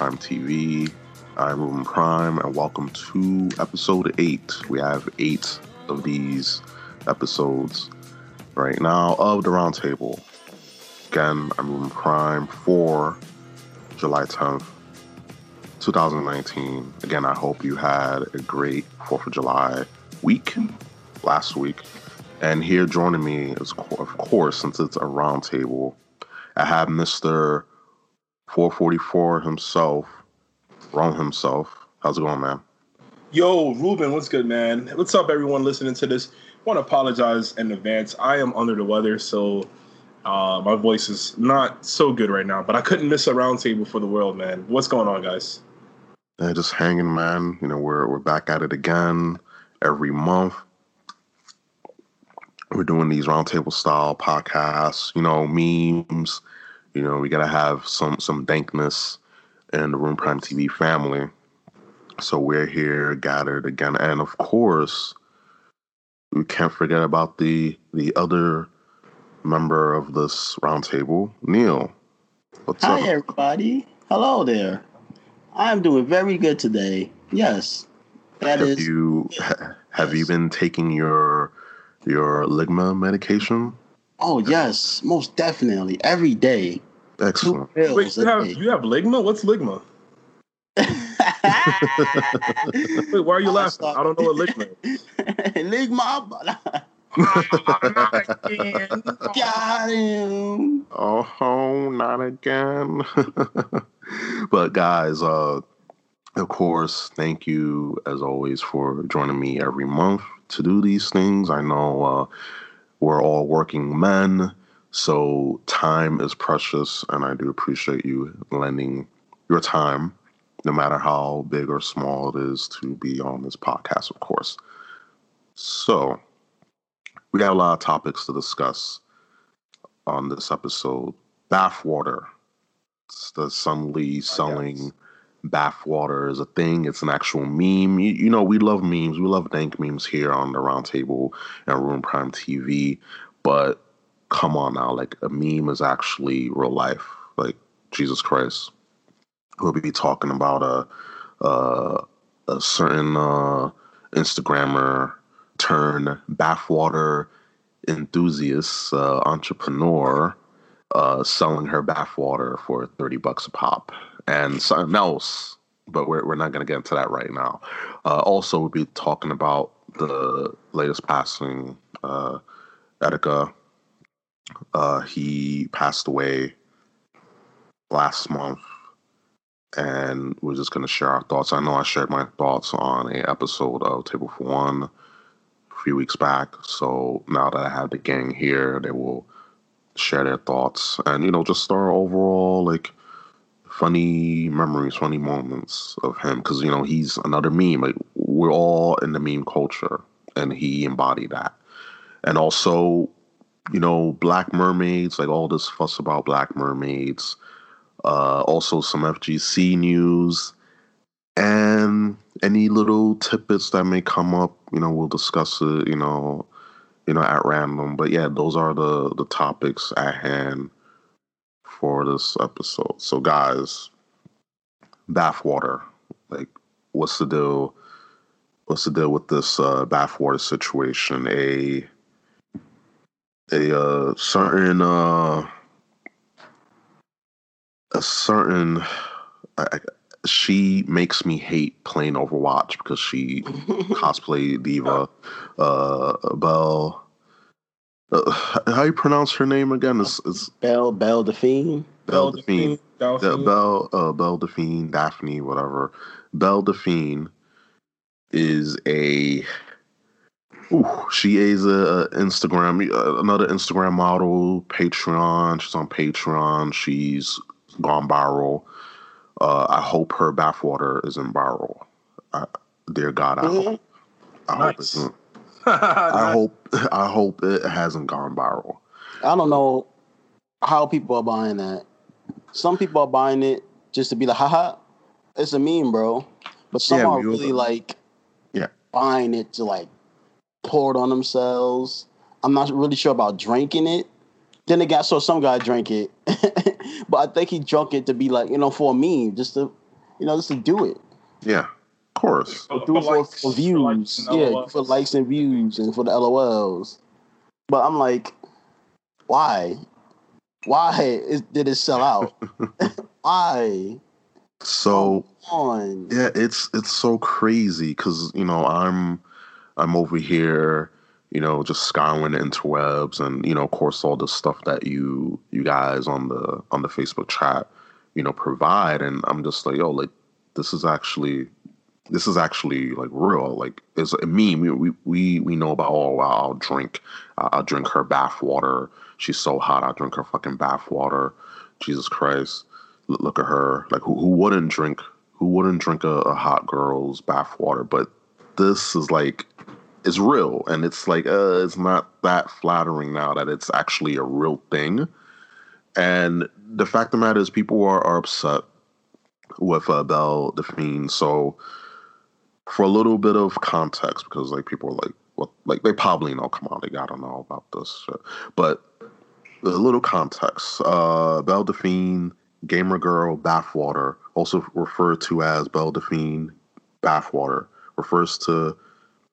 Prime TV, I'm Room Prime, and welcome to episode eight. We have eight of these episodes right now of the Roundtable. Again, I'm Room Prime for July 10th, 2019. Again, I hope you had a great 4th of July week last week. And here joining me is, of course, since it's a roundtable, I have Mr. 444 himself, Rome himself. How's it going, man? Yo, Ruben, what's good, man? What's up, everyone listening to this? I want to apologize in advance. I am under the weather, so uh, my voice is not so good right now, but I couldn't miss a roundtable for the world, man. What's going on, guys? Yeah, just hanging, man. You know, we're we're back at it again every month. We're doing these roundtable style podcasts, you know, memes. You know, we gotta have some some dankness in the Room Prime TV family. So we're here gathered again, and of course, we can't forget about the the other member of this roundtable, Neil. What's up? Hi, up? everybody. Hello there. I'm doing very good today. Yes, that have is. You have yes. you been taking your your ligma medication? Oh yes, most definitely every day. Excellent. Wait, you have you have ligma? What's ligma? Wait, why are you laughing? I don't know what ligma is. ligma. Got him. Oh, not again. but guys, uh, of course, thank you as always for joining me every month to do these things. I know uh, we're all working men, so time is precious, and I do appreciate you lending your time, no matter how big or small it is, to be on this podcast, of course. So, we got a lot of topics to discuss on this episode. Bathwater. The Sun Lee ah, selling bathwater is a thing. It's an actual meme. You, you, know, we love memes. We love dank memes here on the Roundtable and Room Prime TV. But come on now, like a meme is actually real life. Like Jesus Christ. We'll be talking about a a, a certain uh, Instagrammer turn bathwater enthusiast, uh, entrepreneur, uh, selling her bathwater for 30 bucks a pop and something else, but we're, we're not going to get into that right now. Uh, also, we'll be talking about the latest passing, uh, Etika. Uh, he passed away last month, and we're just going to share our thoughts. I know I shared my thoughts on a episode of Table for One a few weeks back. So now that I have the gang here, they will share their thoughts and you know just our overall like funny memories, funny moments of him because you know he's another meme. Like we're all in the meme culture, and he embodied that. And also, you know, black mermaids, like all this fuss about black mermaids. Uh, also, some FGC news, and any little tidbits that may come up. You know, we'll discuss it. You know, you know, at random. But yeah, those are the the topics at hand for this episode. So, guys, bathwater. Like, what's the deal? What's the deal with this uh, bathwater situation? A a uh, certain uh, a certain I, she makes me hate playing Overwatch because she cosplay D.Va. Uh, Belle uh, how you pronounce her name again? Is is Belle Belle Delphine? Belle Delphine. Delphine. Belle uh, Belle Delphine, Daphne, whatever. Belle Delphine is a. Ooh, she is a, Instagram, uh, another Instagram model, Patreon. She's on Patreon. She's gone viral. Uh, I hope her bathwater isn't viral. Uh, dear God, I mm-hmm. hope. I nice. hope it's I hope I hope it hasn't gone viral. I don't know how people are buying that. Some people are buying it just to be like, haha, it's a meme, bro. But some yeah, are really like yeah. buying it to like pour it on themselves. I'm not really sure about drinking it. Then again, I saw some guy drink it, but I think he drunk it to be like you know for a meme, just to you know just to do it. Yeah, of course. Do it for, for views, for yeah, for likes and views and for the LOLs. But I'm like, why? Why is, did it sell out? why? So on. yeah, it's it's so crazy because you know I'm I'm over here, you know, just scouring the interwebs and you know, of course, all the stuff that you you guys on the on the Facebook chat, you know, provide, and I'm just like, yo, like this is actually this is actually like real. Like it's a meme. We we we know about. Oh, I'll drink. I'll drink her bath water. She's so hot. I'll drink her fucking bath water. Jesus Christ. Look at her. Like who who wouldn't drink? Who wouldn't drink a, a hot girl's bath water? But this is like it's real, and it's like uh, it's not that flattering now that it's actually a real thing. And the fact of the matter is, people are, are upset with uh, Belle Delphine. So for a little bit of context, because like people are like, what, like they probably know. Come on, they gotta know about this. Shit. But a little context. Uh, Belle Delphine, gamer girl, bathwater, also referred to as Belle Delphine bathwater, refers to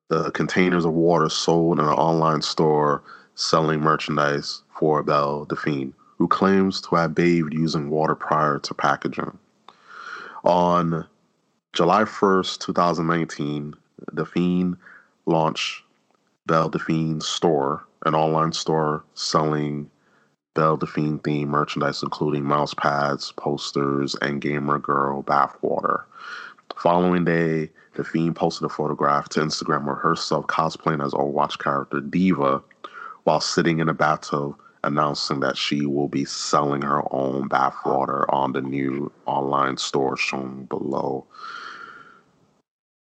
the containers of water sold in an online store selling merchandise for Belle Delphine, who claims to have bathed using water prior to packaging. On July 1st, 2019, Delphine launched Belle Delphine Store, an online store selling Belle Delphine themed merchandise, including mouse pads, posters, and Gamer Girl bathwater. The Following day, Delphine posted a photograph to Instagram of herself cosplaying as Overwatch character D.Va while sitting in a bathtub, announcing that she will be selling her own bathwater on the new online store shown below.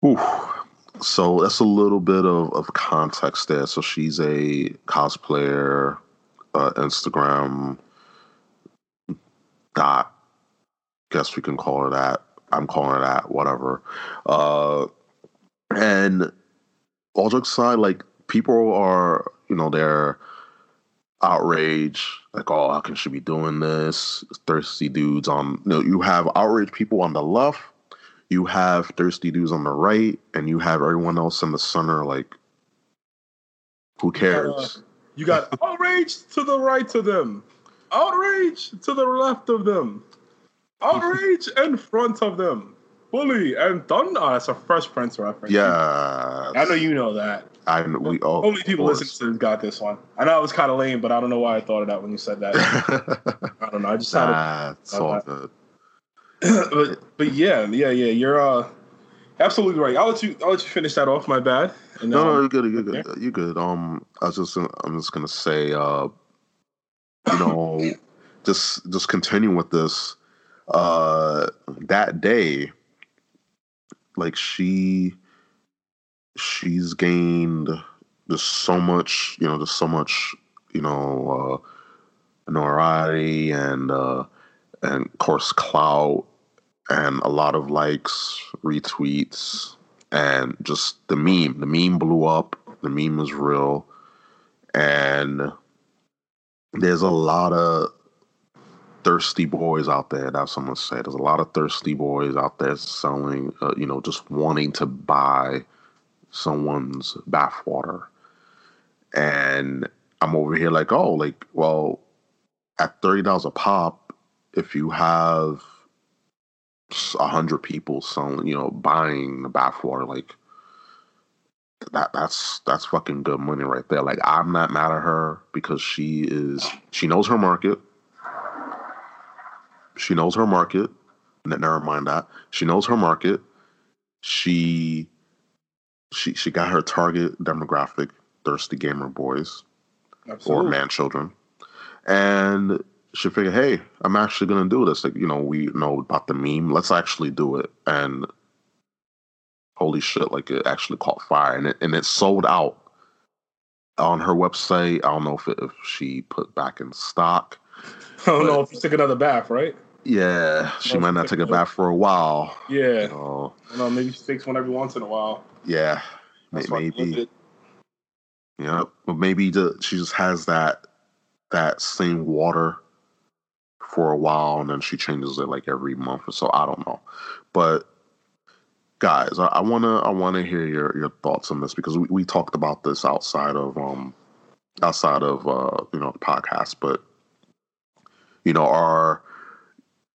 Ooh. So that's a little bit of, of context there. So she's a cosplayer, uh, Instagram dot, guess we can call her that. I'm calling her that, whatever. Uh, and all jokes aside, like people are, you know, they're outraged, like, oh, how can she be doing this? Thirsty dudes on, you know, you have outraged people on the left you have thirsty dudes on the right, and you have everyone else in the center. Like, who cares? Uh, you got outrage to the right of them, outrage to the left of them, outrage in front of them, bully and thunder. Oh, that's a Fresh Prince reference. Yeah, I know you know that. I know we oh, only people listening to got this one. I know it was kind of lame, but I don't know why I thought of that when you said that. I don't know. I just had nah, it's all good. but but yeah, yeah, yeah. You're uh absolutely right. I'll let you I'll let you finish that off. My bad. And, no, um, no, you're good. You're good. You're good. Um, I was just I'm just gonna say, uh, you know, just just continue with this. Uh, that day, like she she's gained just so much, you know, just so much, you know, uh, notoriety and uh, and of course clout and a lot of likes, retweets, and just the meme. The meme blew up. The meme was real, and there's a lot of thirsty boys out there. That's what I'm. There's a lot of thirsty boys out there selling, uh, you know, just wanting to buy someone's bathwater, and I'm over here like, oh, like, well, at thirty dollars a pop, if you have a hundred people selling, you know, buying the bathwater, like that that's that's fucking good money right there. Like I'm not mad at her because she is she knows her market. She knows her market. Never mind that. She knows her market. She she she got her target demographic, thirsty gamer boys Absolutely. or man children. And should figure, hey, I'm actually gonna do this. Like, you know, we know about the meme. Let's actually do it. And holy shit, like it actually caught fire and it and it sold out on her website. I don't know if it, if she put back in stock. I don't know if you took another bath, right? Yeah, she might not take a bath for a while. Yeah. You know. know, maybe she takes one every once in a while. Yeah, That's maybe. Yeah, but maybe the, she just has that that same water for a while and then she changes it like every month or so. I don't know. But guys, I, I wanna I wanna hear your your thoughts on this because we, we talked about this outside of um outside of uh you know the podcast, but you know, our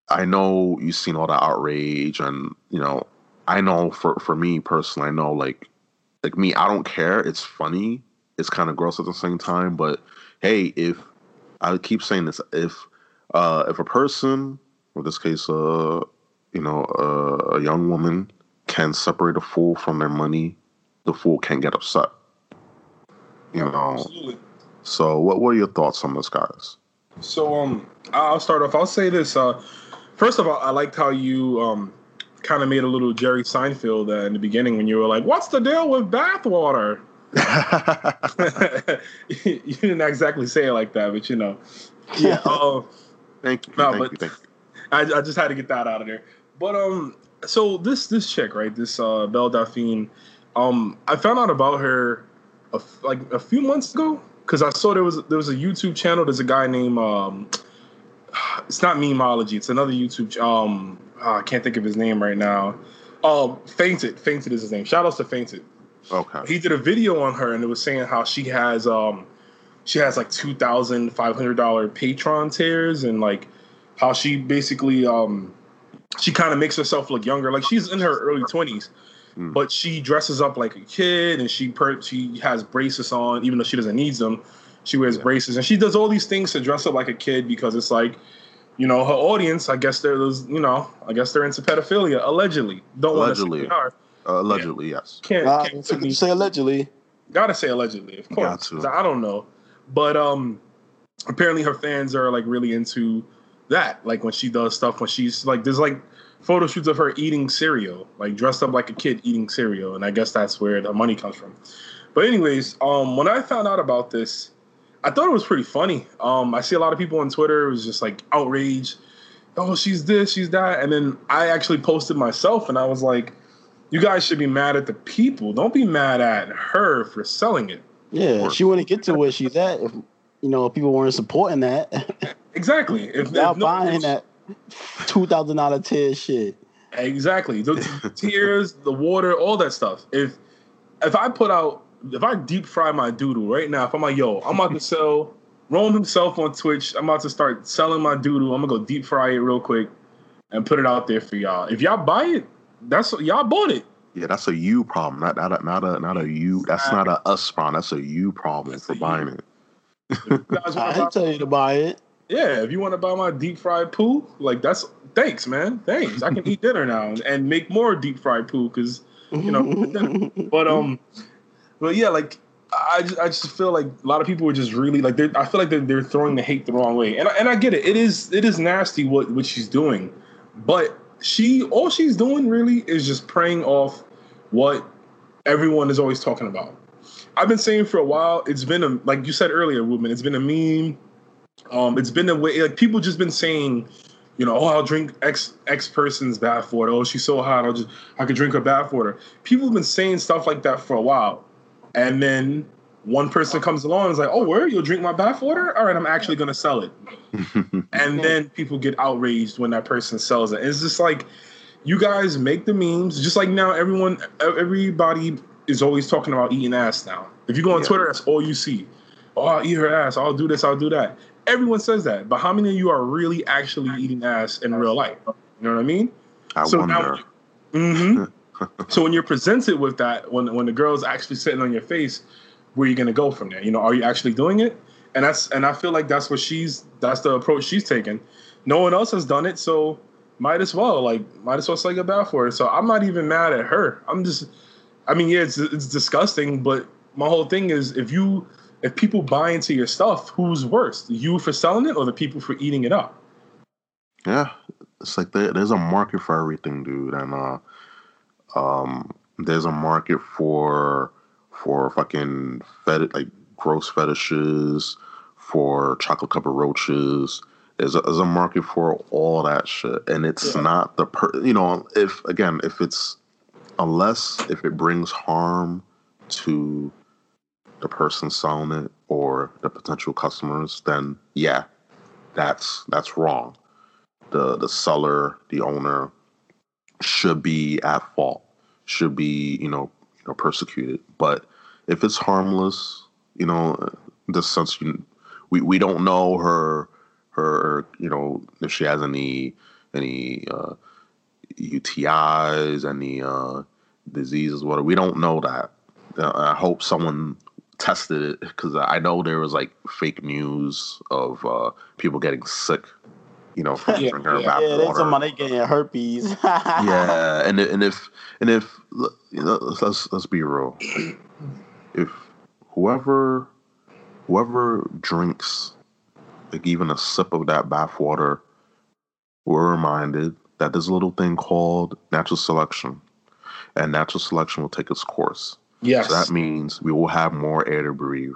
I know you've seen all the outrage and you know, I know for for me personally, I know like like me, I don't care. It's funny. It's kind of gross at the same time, but hey, if I keep saying this, if uh if a person, in this case, uh, you know, uh, a young woman can separate a fool from their money, the fool can get upset. You know. Absolutely. So, what were your thoughts on this, guys? So, um, I'll start off. I'll say this. Uh, first of all, I liked how you um kind of made a little Jerry Seinfeld uh, in the beginning when you were like, "What's the deal with bathwater?" you didn't exactly say it like that, but you know. Yeah. Uh, thank you. No, thank but you, thank you. I, I just had to get that out of there. But um, so this this chick, right? This uh, Belle Delphine. Um, I found out about her a, like a few months ago because I saw there was there was a YouTube channel. There's a guy named um, it's not Memology. It's another YouTube. Um, oh, I can't think of his name right now. Oh, Fainted. Fainted is his name. Shout outs to Fainted. Okay. He did a video on her and it was saying how she has um she has like two thousand five hundred dollar Patreon tiers and like how she basically um she kind of makes herself look younger. Like she's in her early twenties, mm. but she dresses up like a kid and she per- she has braces on even though she doesn't need them. She wears yeah. braces and she does all these things to dress up like a kid because it's like, you know, her audience. I guess they're those. You know, I guess they're into pedophilia allegedly. Don't allegedly. want to uh, allegedly, yeah. yes. Can't, uh, can't say allegedly. Gotta say allegedly, of course. I don't know, but um, apparently her fans are like really into that. Like when she does stuff, when she's like, there's like photo shoots of her eating cereal, like dressed up like a kid eating cereal, and I guess that's where the money comes from. But anyways, um, when I found out about this, I thought it was pretty funny. Um, I see a lot of people on Twitter it was just like outraged. Oh, she's this, she's that, and then I actually posted myself, and I was like you guys should be mad at the people. Don't be mad at her for selling it. Yeah, she wouldn't get to where she's at if you know people weren't supporting that. exactly. If they're buying that two thousand dollar tier shit. Exactly. The tears, the water, all that stuff. If if I put out if I deep fry my doodle right now, if I'm like, yo, I'm about to sell Rome himself on Twitch, I'm about to start selling my doodle. I'm gonna go deep fry it real quick and put it out there for y'all. If y'all buy it, that's y'all bought it. Yeah, that's a you problem, not not a not a not a you. That's not a us problem. That's a you problem that's for buying you. it. I tell you to buy it. Yeah, if you want to buy my deep fried poo, like that's thanks, man. Thanks. I can eat dinner now and make more deep fried poo because you know. but um, but yeah, like I just, I just feel like a lot of people are just really like they're. I feel like they're, they're throwing the hate the wrong way, and I, and I get it. It is it is nasty what what she's doing, but she all she's doing really is just preying off what everyone is always talking about. I've been saying for a while, it's been a like you said earlier, Ruben, it's been a meme. Um, it's been a way like people just been saying, you know, oh, I'll drink X X person's bathwater. Oh, she's so hot, I'll just I could drink her bathwater. People have been saying stuff like that for a while, and then one person comes along and is like, "Oh, where you'll drink my bathwater? All right, I'm actually gonna sell it." and then people get outraged when that person sells it. It's just like you guys make the memes, just like now everyone, everybody is always talking about eating ass now. If you go on yeah. Twitter, that's all you see. Oh, I'll eat her ass. I'll do this. I'll do that. Everyone says that, but how many of you are really actually eating ass in real life? You know what I mean? I so wonder. Now, mm-hmm. so when you're presented with that, when when the girl's actually sitting on your face, where are you going to go from there? You know, are you actually doing it? And that's and I feel like that's what she's that's the approach she's taking. No one else has done it, so might as well like might as well say goodbye for it. So I'm not even mad at her. I'm just, I mean, yeah, it's it's disgusting, but my whole thing is if you if people buy into your stuff, who's worse, you for selling it or the people for eating it up? Yeah, it's like there, there's a market for everything, dude, and uh, um, there's a market for for fucking fed like gross fetishes, for chocolate covered roaches. There's a, there's a market for all that shit, and it's yeah. not the per. You know, if again, if it's unless if it brings harm to the person selling it or the potential customers, then yeah, that's that's wrong. The the seller, the owner should be at fault, should be, you know, you know, persecuted. But if it's harmless, you know, the sense you we, we don't know her her or you know if she has any any uh, UTIs, any uh, diseases, whatever. We don't know that. Uh, I hope someone tested it because I know there was like fake news of uh, people getting sick. You know, from yeah, drinking yeah, yeah, water. somebody getting herpes. yeah, and and if and if you know, let's let's be real. If whoever whoever drinks like even a sip of that bath water, we're reminded that there's a little thing called natural selection, and natural selection will take its course. Yes. So that means we will have more air to breathe,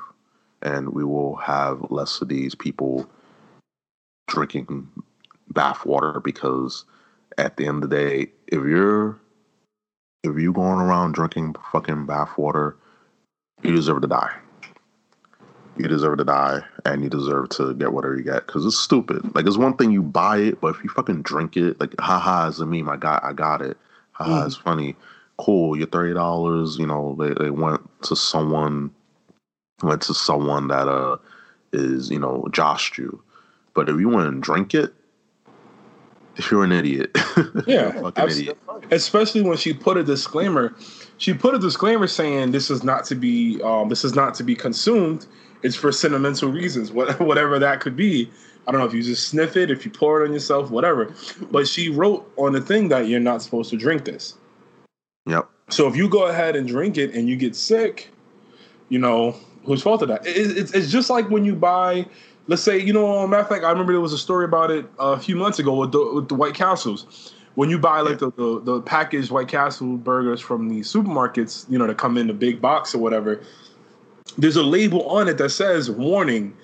and we will have less of these people drinking bath water because at the end of the day, if you're if you're going around drinking fucking bath water, you deserve to die you deserve to die and you deserve to get whatever you get because it's stupid. Like it's one thing you buy it, but if you fucking drink it, like haha, it's a meme. I got, I got it. Haha, mm. it's funny. Cool. Your thirty dollars. You know, they, they went to someone, went to someone that uh is you know joshed you. But if you want to drink it, if you're an idiot, yeah, fucking idiot. Especially when she put a disclaimer. She put a disclaimer saying this is not to be um, this is not to be consumed it's for sentimental reasons, whatever that could be. I don't know if you just sniff it, if you pour it on yourself, whatever. But she wrote on the thing that you're not supposed to drink this. Yep. So if you go ahead and drink it and you get sick, you know whose fault is that? it's, it's just like when you buy. Let's say you know, matter of fact, I remember there was a story about it a few months ago with the, with the White Castles. When you buy like the, the the packaged White Castle burgers from the supermarkets, you know, to come in the big box or whatever, there's a label on it that says warning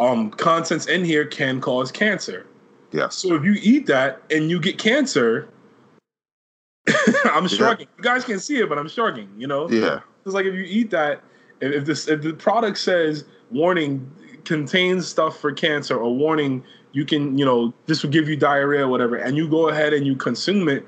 um, contents in here can cause cancer. Yeah so if you eat that and you get cancer i'm shrugging. Yeah. you guys can't see it but i'm shrugging you know? Yeah. It's like if you eat that if this if the product says warning contains stuff for cancer or warning you can you know this will give you diarrhea or whatever and you go ahead and you consume it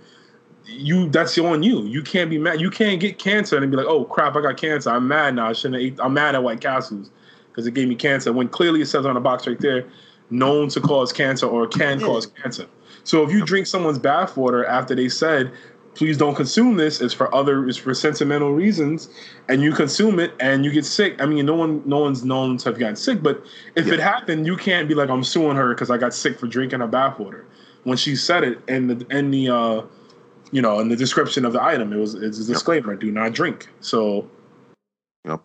you that's on you. You can't be mad. You can't get cancer and be like, oh crap, I got cancer. I'm mad now. I shouldn't eat. I'm mad at White Castles because it gave me cancer. When clearly it says on the box right there, known to cause cancer or can cause cancer. So if you drink someone's bathwater after they said, please don't consume this, it's for other, it's for sentimental reasons, and you consume it and you get sick. I mean, no one, no one's known to have gotten sick, but if yeah. it happened, you can't be like, I'm suing her because I got sick for drinking her bathwater. When she said it, and the and the uh, you know, in the description of the item, it was it's a disclaimer: yep. do not drink. So, yep.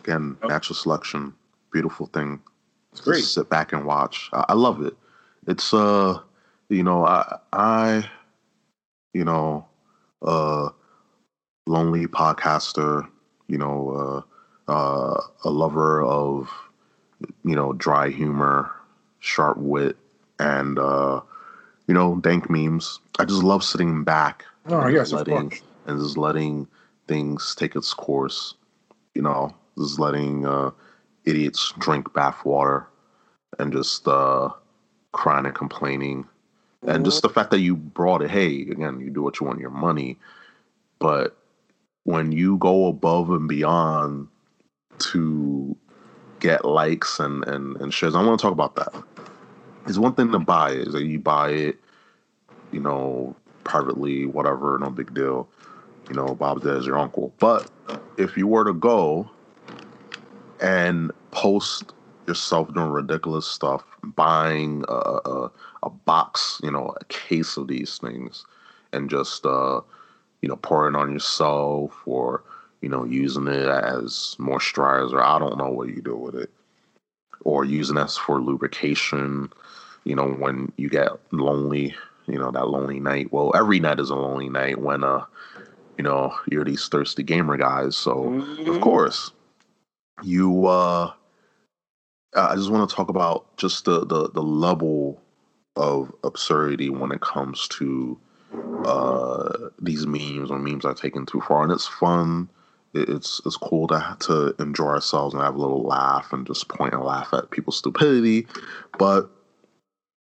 Again, yep. natural selection, beautiful thing. It's great. sit back and watch. I, I, love it. It's uh, you know, I I, you know, uh, lonely podcaster. You know, uh, uh, a lover of, you know, dry humor, sharp wit, and uh you know, dank memes. I just love sitting back. Oh yes, letting, and just letting things take its course. You know, just letting uh, idiots drink bathwater and just uh, crying and complaining. And just the fact that you brought it, hey, again, you do what you want your money. But when you go above and beyond to get likes and, and, and shares, I want to talk about that it's one thing to buy it. Is that you buy it, you know, privately, whatever, no big deal. You know, Bob's dad is your uncle. But if you were to go and post yourself doing ridiculous stuff, buying a, a, a box, you know, a case of these things, and just uh, you know, pouring on yourself or you know, using it as moisturizer. I don't know what you do with it. Or using it for lubrication you know, when you get lonely, you know, that lonely night. Well, every night is a lonely night when, uh, you know, you're these thirsty gamer guys. So, mm-hmm. of course, you, uh, I just want to talk about just the, the, the level of absurdity when it comes to uh, these memes or memes are taken too far. And it's fun it's it's cool to to enjoy ourselves and have a little laugh and just point and laugh at people's stupidity, but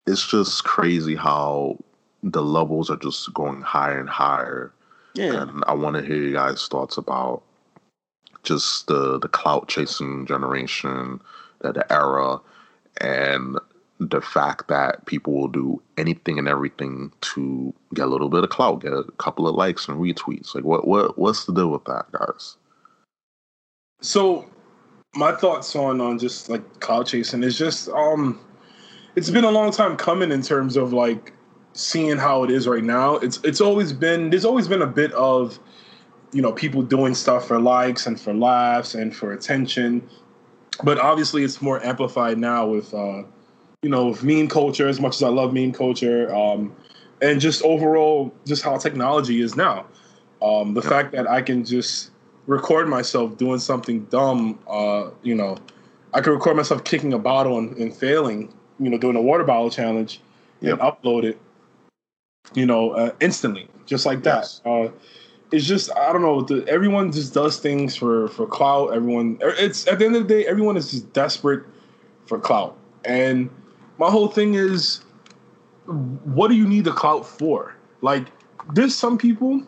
it's just crazy how the levels are just going higher and higher. Yeah. And I want to hear you guys' thoughts about just the the clout chasing generation, uh, the era, and the fact that people will do anything and everything to get a little bit of clout, get a couple of likes and retweets. Like what what what's the deal with that, guys? So my thoughts on on just like clout chasing is just um it's been a long time coming in terms of like seeing how it is right now. It's it's always been there's always been a bit of you know people doing stuff for likes and for laughs and for attention, but obviously it's more amplified now with uh, you know with meme culture. As much as I love meme culture, um, and just overall just how technology is now. Um, the fact that I can just record myself doing something dumb, uh, you know, I could record myself kicking a bottle and, and failing, you know, doing a water bottle challenge yep. and upload it you know, uh, instantly, just like that. Yes. Uh, it's just I don't know. The, everyone just does things for for clout. Everyone, er, it's at the end of the day, everyone is just desperate for clout. And my whole thing is, what do you need the clout for? Like, there's some people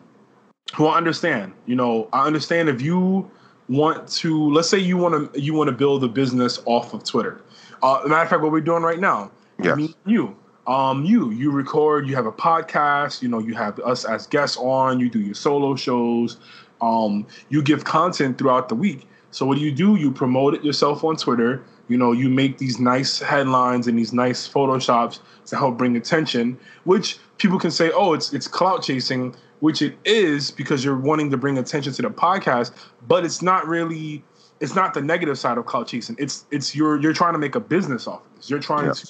who I understand. You know, I understand if you want to, let's say you want to you want to build a business off of Twitter. Uh, matter of fact, what we're doing right now, yes. me, you, um, you you record, you have a podcast, you know, you have us as guests on, you do your solo shows, um, you give content throughout the week. So what do you do? You promote it yourself on Twitter. You know, you make these nice headlines and these nice photoshops to help bring attention, which people can say, oh, it's it's clout chasing, which it is because you're wanting to bring attention to the podcast, but it's not really it's not the negative side of clout chasing. It's it's you're you're trying to make a business off of this. You're trying to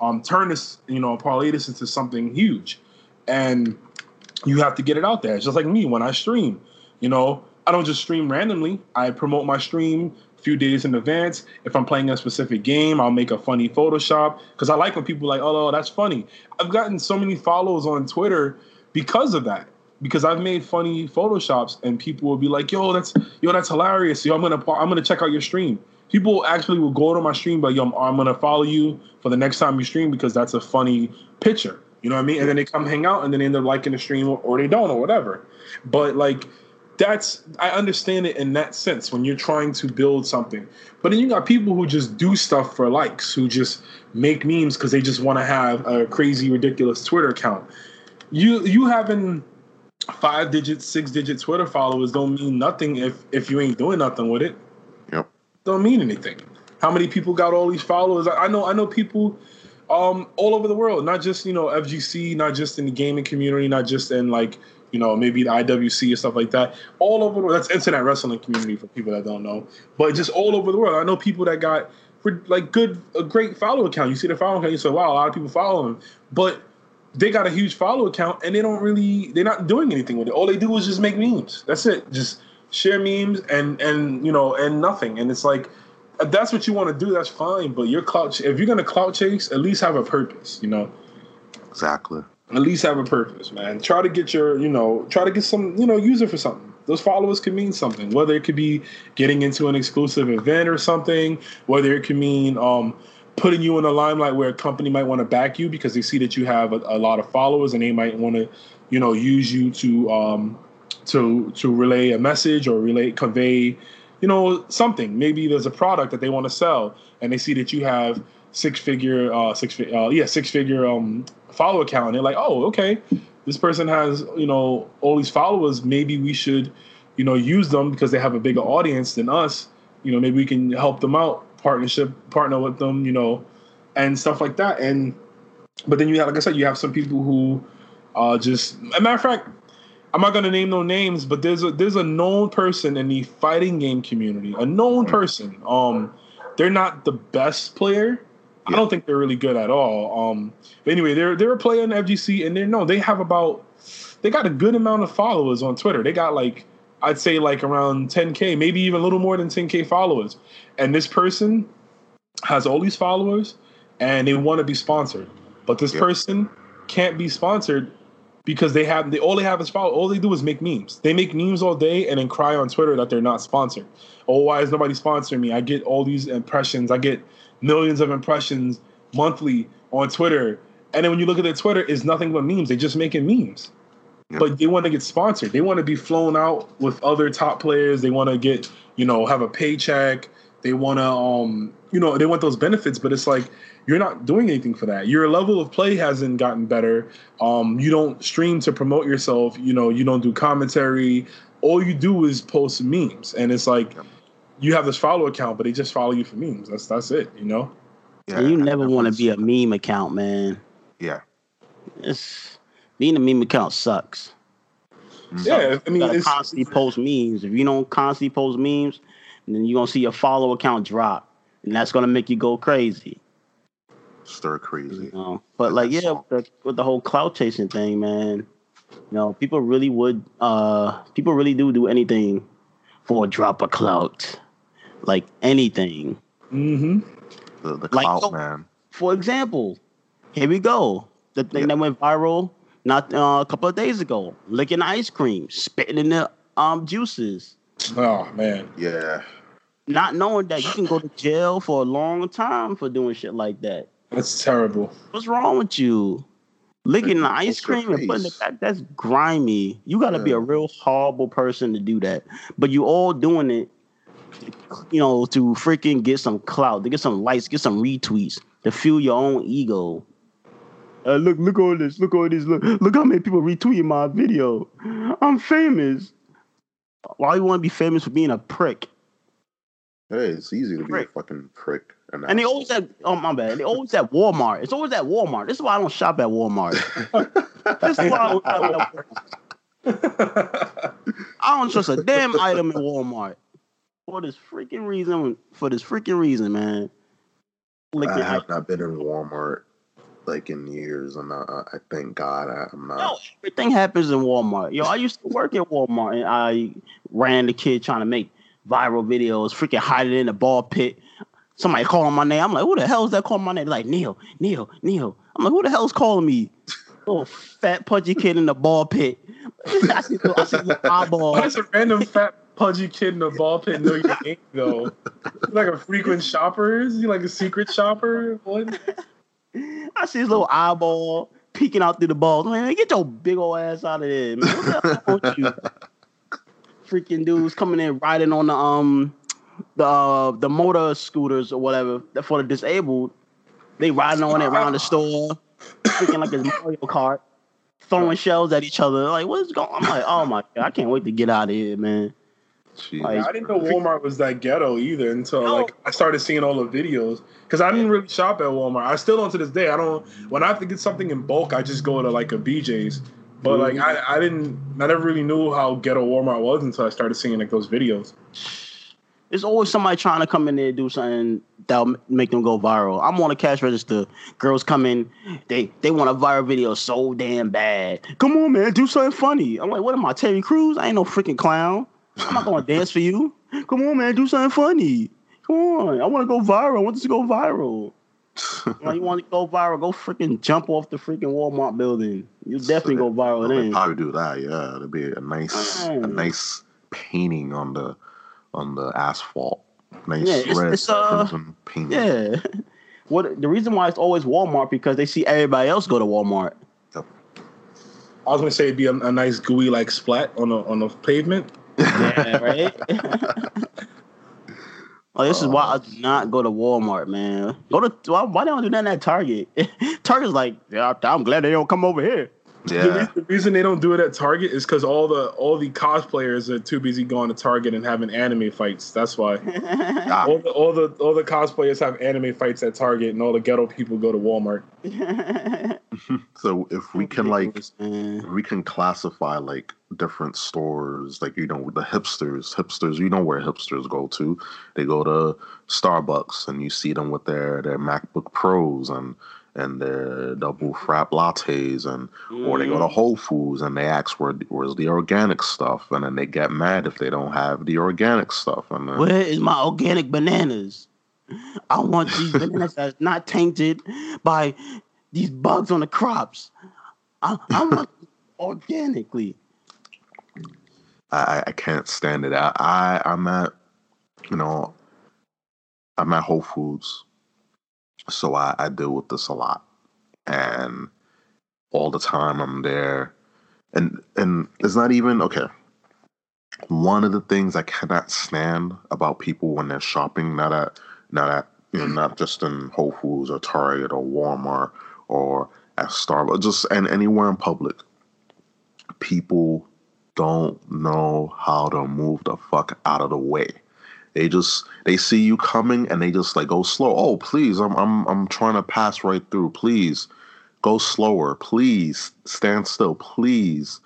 um, turn this, you know, parlay this into something huge. And you have to get it out there. It's just like me when I stream. You know, I don't just stream randomly. I promote my stream a few days in advance. If I'm playing a specific game, I'll make a funny Photoshop because I like when people like, oh, that's funny. I've gotten so many follows on Twitter because of that. Because I've made funny photoshops and people will be like, "Yo, that's yo, that's hilarious." Yo, I'm gonna I'm gonna check out your stream people actually will go to my stream, but yo, I'm, I'm, gonna follow you for the next time you stream because that's a funny picture. You know what I mean? And then they come hang out, and then they end up liking the stream, or, or they don't, or whatever. But like, that's I understand it in that sense when you're trying to build something. But then you got people who just do stuff for likes, who just make memes because they just want to have a crazy, ridiculous Twitter account. You you having five digit, six digit Twitter followers don't mean nothing if if you ain't doing nothing with it Yep. don't mean anything. How many people got all these followers? I know I know people um, all over the world, not just you know FGC, not just in the gaming community, not just in like you know maybe the IWC or stuff like that. All over the world, that's internet wrestling community for people that don't know, but just all over the world. I know people that got like good, a great follow account. You see the follow account, you say, wow, a lot of people follow them, but they got a huge follow account and they don't really, they're not doing anything with it. All they do is just make memes. That's it. Just share memes and and you know and nothing. And it's like if that's what you want to do, that's fine. But you're clout. If you're gonna clout chase, at least have a purpose. You know. Exactly. At least have a purpose, man. Try to get your, you know, try to get some, you know, user for something. Those followers could mean something. Whether it could be getting into an exclusive event or something. Whether it could mean um, putting you in the limelight where a company might want to back you because they see that you have a, a lot of followers and they might want to, you know, use you to um, to to relay a message or relay convey you know something. Maybe there's a product that they want to sell and they see that you have six figure uh six uh, yeah six figure um follow account they're like oh okay. This person has you know all these followers. Maybe we should you know use them because they have a bigger audience than us. You know maybe we can help them out partnership partner with them you know and stuff like that and but then you have like i said you have some people who uh just a matter of fact I'm not gonna name no names, but there's a there's a known person in the fighting game community, a known person. Um, they're not the best player. I don't think they're really good at all. Um, but anyway, they're they're a player in FGC, and they're no, they have about they got a good amount of followers on Twitter. They got like I'd say like around 10k, maybe even a little more than 10k followers. And this person has all these followers, and they want to be sponsored, but this person can't be sponsored because they have they all they have is follow. All they do is make memes. They make memes all day and then cry on Twitter that they're not sponsored. Oh, why is nobody sponsoring me? I get all these impressions. I get millions of impressions monthly on Twitter. And then when you look at their Twitter, it's nothing but memes. They're just making memes. Yeah. But they want to get sponsored. They want to be flown out with other top players. They want to get, you know, have a paycheck. They want to, um, you know, they want those benefits. But it's like you're not doing anything for that. Your level of play hasn't gotten better. Um, you don't stream to promote yourself. You know, you don't do commentary. All you do is post memes, and it's like you have this follow account, but they just follow you for memes. That's that's it. You know. Yeah, you never want to be a meme account, man. Yeah. It's being a meme account sucks. Mm-hmm. Yeah, I mean, you constantly post memes. If you don't constantly post memes, then you're gonna see your follow account drop, and that's gonna make you go crazy. Stir crazy. You know? But like, yeah, with the, with the, whole clout chasing thing, man. You know, people really would. uh People really do do anything for a drop of clout, like anything. Mm-hmm. The the clout, like, man. For example, here we go. The thing yep. that went viral not uh, a couple of days ago. Licking ice cream, spitting in the um juices. Oh man. Yeah. Not knowing that you can go to jail for a long time for doing shit like that. That's terrible. What's wrong with you? Licking the ice cream and putting it back, that's grimy. You gotta yeah. be a real horrible person to do that. But you all doing it, you know, to freaking get some clout, to get some likes, get some retweets, to fuel your own ego. Uh, look, look all this. Look all this. Look, look how many people retweeting my video. I'm famous. Why you want to be famous for being a prick? Hey, it's easy to prick. be a fucking prick. And, and they always at oh my bad. They always at Walmart. It's always at Walmart. This is why I don't shop at Walmart. this is why I don't, I don't trust a damn item in Walmart for this freaking reason. For this freaking reason, man. I have not been in Walmart like in years, and uh, I, I thank God I, am not. No, everything happens in Walmart. Yo, I used to work at Walmart, and I ran the kid trying to make viral videos, freaking hiding in the ball pit. Somebody calling my name. I'm like, who the hell is that calling my name? They're like Neil, Neil, Neil. I'm like, who the hell's calling me? Little fat pudgy kid in the ball pit. I see, I see little eyeball. That's a random fat pudgy kid in the ball pit know your name though. like a frequent shopper? Is he like a secret shopper? What? I see his little eyeball peeking out through the balls. Man, get your big old ass out of there, man. What the you? Freaking dudes coming in riding on the um the uh, the motor scooters or whatever for the disabled. They riding on it around the store, freaking like a Mario Kart, throwing shells at each other. Like, what is going? On? I'm like, oh my god, I can't wait to get out of here, man. Like, I didn't know Walmart was that ghetto either until no. like I started seeing all the videos because I didn't really shop at Walmart. I still don't to this day. I don't when I have to get something in bulk, I just go to like a BJ's. But mm-hmm. like I, I didn't I never really knew how ghetto Walmart was until I started seeing like those videos. There's always somebody trying to come in there and do something that'll make them go viral. I'm on a cash register. Girls come in, they they want a viral video so damn bad. Come on, man, do something funny. I'm like, what am I, Terry Crews? I ain't no freaking clown. I'm not gonna dance for you. Come on, man, do something funny. Come on, I want to go viral. I want this to go viral. you want to go viral? Go freaking jump off the freaking Walmart building. You definitely so go viral then. Probably do that. Yeah, it'd be a nice, a nice painting on the on the asphalt. Nice yeah, it's, red it's, uh, crimson painting. Yeah. What the reason why it's always Walmart because they see everybody else go to Walmart. Yep. I was gonna say it'd be a, a nice gooey like splat on the on the pavement. Yeah, right. oh, this is why I do not go to Walmart, man. Go to why, why don't do that at Target? Target's like, yeah, I'm glad they don't come over here. Yeah. The reason, the reason, they don't do it at Target is because all the all the cosplayers are too busy going to Target and having anime fights. That's why. ah. all, the, all the all the cosplayers have anime fights at Target, and all the ghetto people go to Walmart. so if we can like, we can classify like different stores, like you know the hipsters. Hipsters, you know where hipsters go to. They go to Starbucks, and you see them with their their MacBook Pros and and their double frap lattes and mm. or they go to mm. Whole Foods and they ask where where's the organic stuff and then they get mad if they don't have the organic stuff and then, where is my organic bananas? I want these bananas that's not tainted by these bugs on the crops. I, I want organically. I, I can't stand it. I, I I'm at you know I'm at Whole Foods, so I, I deal with this a lot, and all the time I'm there, and and it's not even okay. One of the things I cannot stand about people when they're shopping, not at not at you know not just in Whole Foods or Target or Walmart or at Starbucks, just and anywhere in public, people don't know how to move the fuck out of the way. They just they see you coming and they just like go slow. Oh, please, I'm I'm I'm trying to pass right through. Please go slower. Please stand still. Please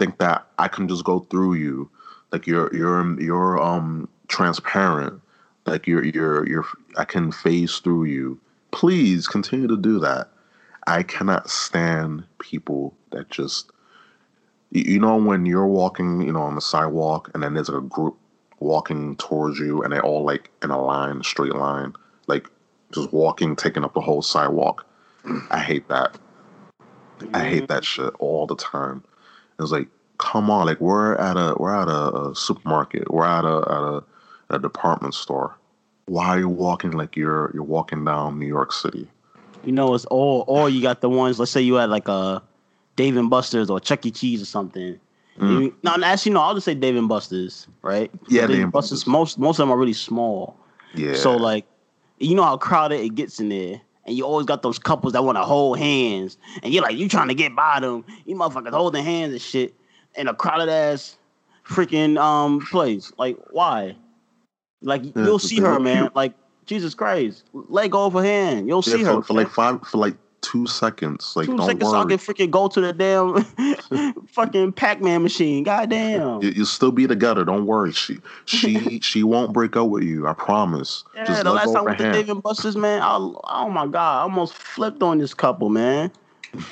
think that I can just go through you. Like you're you're you're um transparent. Like you're you're you're I can phase through you. Please continue to do that. I cannot stand people that just you know when you're walking, you know, on the sidewalk and then there's a group walking towards you and they're all like in a line, straight line, like just walking, taking up the whole sidewalk. I hate that. I hate that shit all the time. It's like, come on, like we're at a we're at a, a supermarket, we're at a at a, a department store. Why are you walking like you're you're walking down New York City? You know, it's all or you got the ones. Let's say you had like a Dave and Buster's or Chuck E. Cheese or something. Mm. You, no, actually, no. I'll just say Dave and Buster's, right? Yeah, Dave and Buster's. Buster's. Most most of them are really small. Yeah. So like, you know how crowded it gets in there, and you always got those couples that want to hold hands, and you're like, you trying to get by them, you motherfuckers holding hands and shit, in a crowded ass freaking um place. Like, why? Like you'll see her, man. Like Jesus Christ, let go of her hand. You'll yeah, see for, her for like five for like two seconds. Like two don't seconds, worry. so I can freaking go to the damn fucking Pac-Man machine. Goddamn. You, will still be together. Don't worry. She she she won't break up with you. I promise. Yeah, Just the last time with the Dave and Buster's, man. I, oh my god, I almost flipped on this couple, man.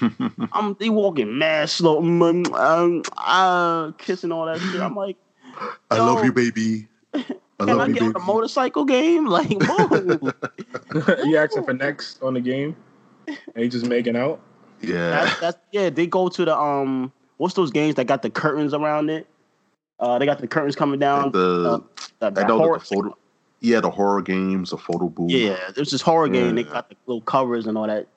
I'm they walking mad slow, um, uh, kissing all that shit. I'm like, I love you, baby. I Can I get on a motorcycle game? Like, whoa. you asking for next on the game? And just making out? Yeah. That's, that's, yeah, they go to the um what's those games that got the curtains around it? Uh they got the curtains coming down. The, uh, the, the horror, the photo, yeah, the horror games, the photo booth. Yeah, there's this horror yeah. game. They got the little covers and all that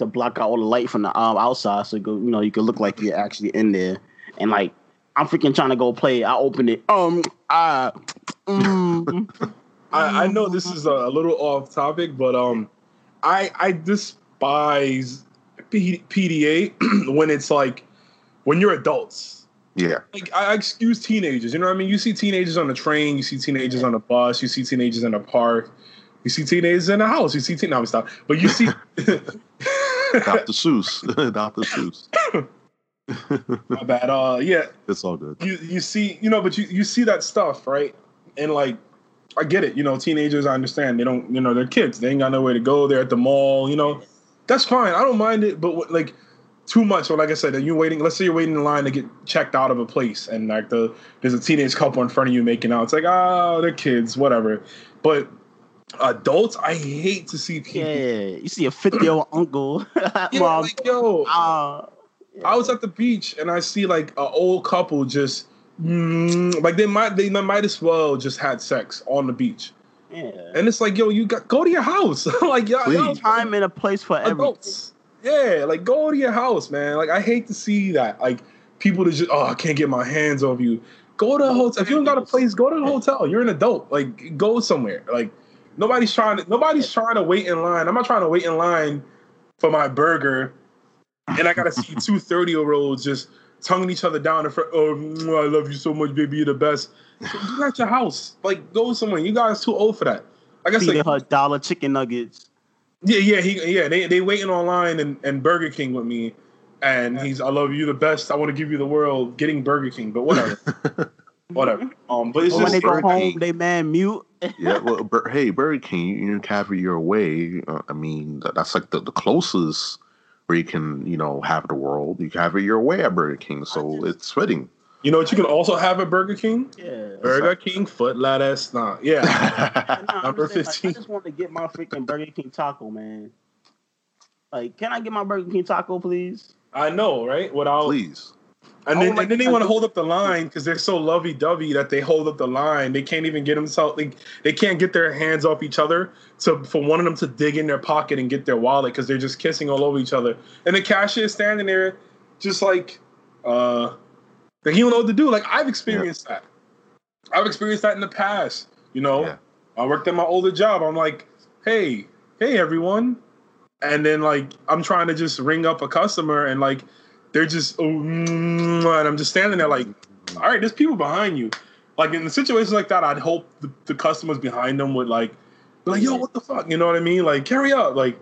to block out all the light from the um, outside, so you, go, you know you could look like you're actually in there. And like I'm freaking trying to go play. I open it. Um, I, mm, I, I know this is a, little off topic, but um, I I despise P- PDA when it's like when you're adults. Yeah. Like I excuse teenagers. You know what I mean? You see teenagers on the train. You see teenagers on the bus. You see teenagers in the park. You see teenagers in the house. You see teen. No, stop. But you see. Dr. Seuss. Dr. Seuss. My bad. Uh, yeah, it's all good. You you see, you know, but you you see that stuff, right? And like, I get it. You know, teenagers, I understand. They don't, you know, they're kids. They ain't got nowhere to go. They're at the mall. You know, that's fine. I don't mind it. But like, too much. Or like I said, are you waiting? Let's say you're waiting in line to get checked out of a place, and like the there's a teenage couple in front of you making out. It's like, oh, they're kids, whatever. But adults, I hate to see people. Yeah, you see a 50 year old uncle. yeah, Mom, like yo. Uh, I was at the beach and I see like an old couple just mm, like they might they might as well just had sex on the beach. Yeah. And it's like, yo, you got go to your house. like y'all, y'all time and a place for adults. Everything. Yeah, like go to your house, man. Like I hate to see that. Like people to just oh, I can't get my hands off you. Go to a hotel. If you don't got a place, go to a hotel. You're an adult. Like go somewhere. Like nobody's trying to nobody's trying to wait in line. I'm not trying to wait in line for my burger and I gotta see two 30 year olds just tonguing each other down in front. Oh, I love you so much, baby. You're the best. So you at your house. Like, go somewhere. You guys too old for that. Like I said, her dollar chicken nuggets. Yeah, yeah, he, yeah. They they waiting online and, and Burger King with me, and he's I love you the best. I want to give you the world. Getting Burger King, but whatever, whatever. Um, but it's when they go home, they man mute. yeah, well, hey, Burger King, you, you carry your way. Uh, I mean, that's like the, the closest where you can, you know, have the world. You can have it your way at Burger King, so it's fitting. You know what you can also have at Burger King? Yeah. Burger King foot lettuce. Nah, yeah. no, Number fifteen. Like, I just want to get my freaking Burger King taco, man. Like, can I get my Burger King taco, please? I know, right? Without please. And then, like, and then they want to hold up the line because they're so lovey dovey that they hold up the line. They can't even get themselves. They, they can't get their hands off each other. So for one of them to dig in their pocket and get their wallet because they're just kissing all over each other. And the cashier is standing there, just like, uh, like he don't know what to do. Like I've experienced yeah. that. I've experienced that in the past. You know, yeah. I worked at my older job. I'm like, hey, hey everyone, and then like I'm trying to just ring up a customer and like they're just oh, and I'm just standing there like, all right, there's people behind you. Like in the situations like that, I'd hope the, the customers behind them would like, be like, yo, what the fuck? You know what I mean? Like carry up, like.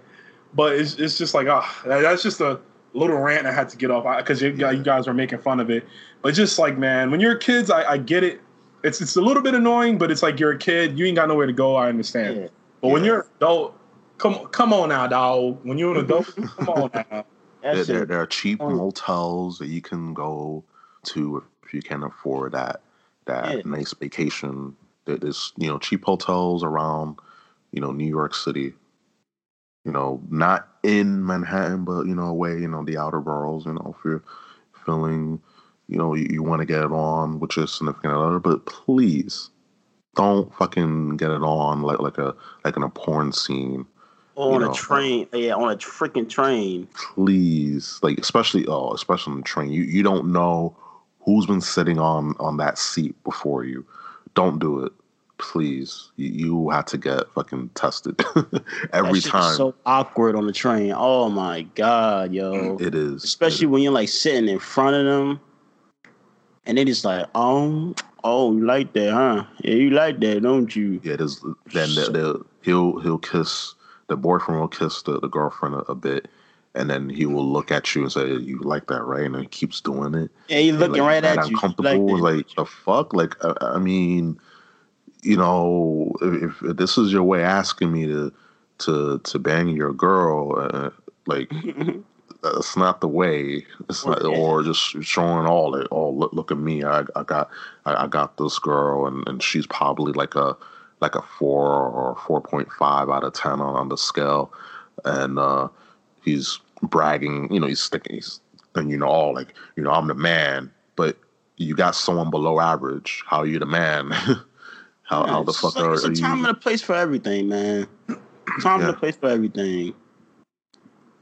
But it's it's just like ah, that's just a little rant I had to get off because you, you guys were making fun of it. But just like man, when you're kids, I, I get it. It's it's a little bit annoying, but it's like you're a kid, you ain't got nowhere to go. I understand. Yeah. But yeah. when you're adult, come come on now, dog. When you're an adult, come on now. There, there, there, are cheap oh. motels that you can go to if you can afford that that yeah. nice vacation. There's you know cheap hotels around you know New York City. You know, not in Manhattan, but you know away you know the outer boroughs. You know if you're feeling you know you, you want to get it on with your significant other, but please don't fucking get it on like like a like in a porn scene on know, a train. Yeah, on a freaking train. Please, like especially oh, especially on the train. You you don't know who's been sitting on on that seat before you. Don't do it. Please, you, have to get fucking tested every time. so awkward on the train. Oh my god, yo! It is, especially it when you're like sitting in front of them, and they just like, oh, oh, you like that, huh? Yeah, you like that, don't you? Yeah, there's then they'll, he'll he'll kiss the boyfriend will kiss the, the girlfriend a, a, bit and then he will look at you and say, "You like that, right?" And then he keeps doing it. Yeah, he's looking like, right at you. Uncomfortable, like, like the fuck. Like, I, I, mean, you know, if, if, this is your way asking me to to to bang your girl, uh, like that's not the way. It's not, or just showing all it. Oh, look, look at me. I, I got I, I got this girl, and, and she's probably like a like a four or four point five out of ten on, on the scale, and uh, he's bragging. You know, he's sticking. He's and you know all like you know I'm the man, but you got someone below average. How are you the man? how how the fuck like, are, it's a time and a place for everything, man. Time yeah. and a place for everything.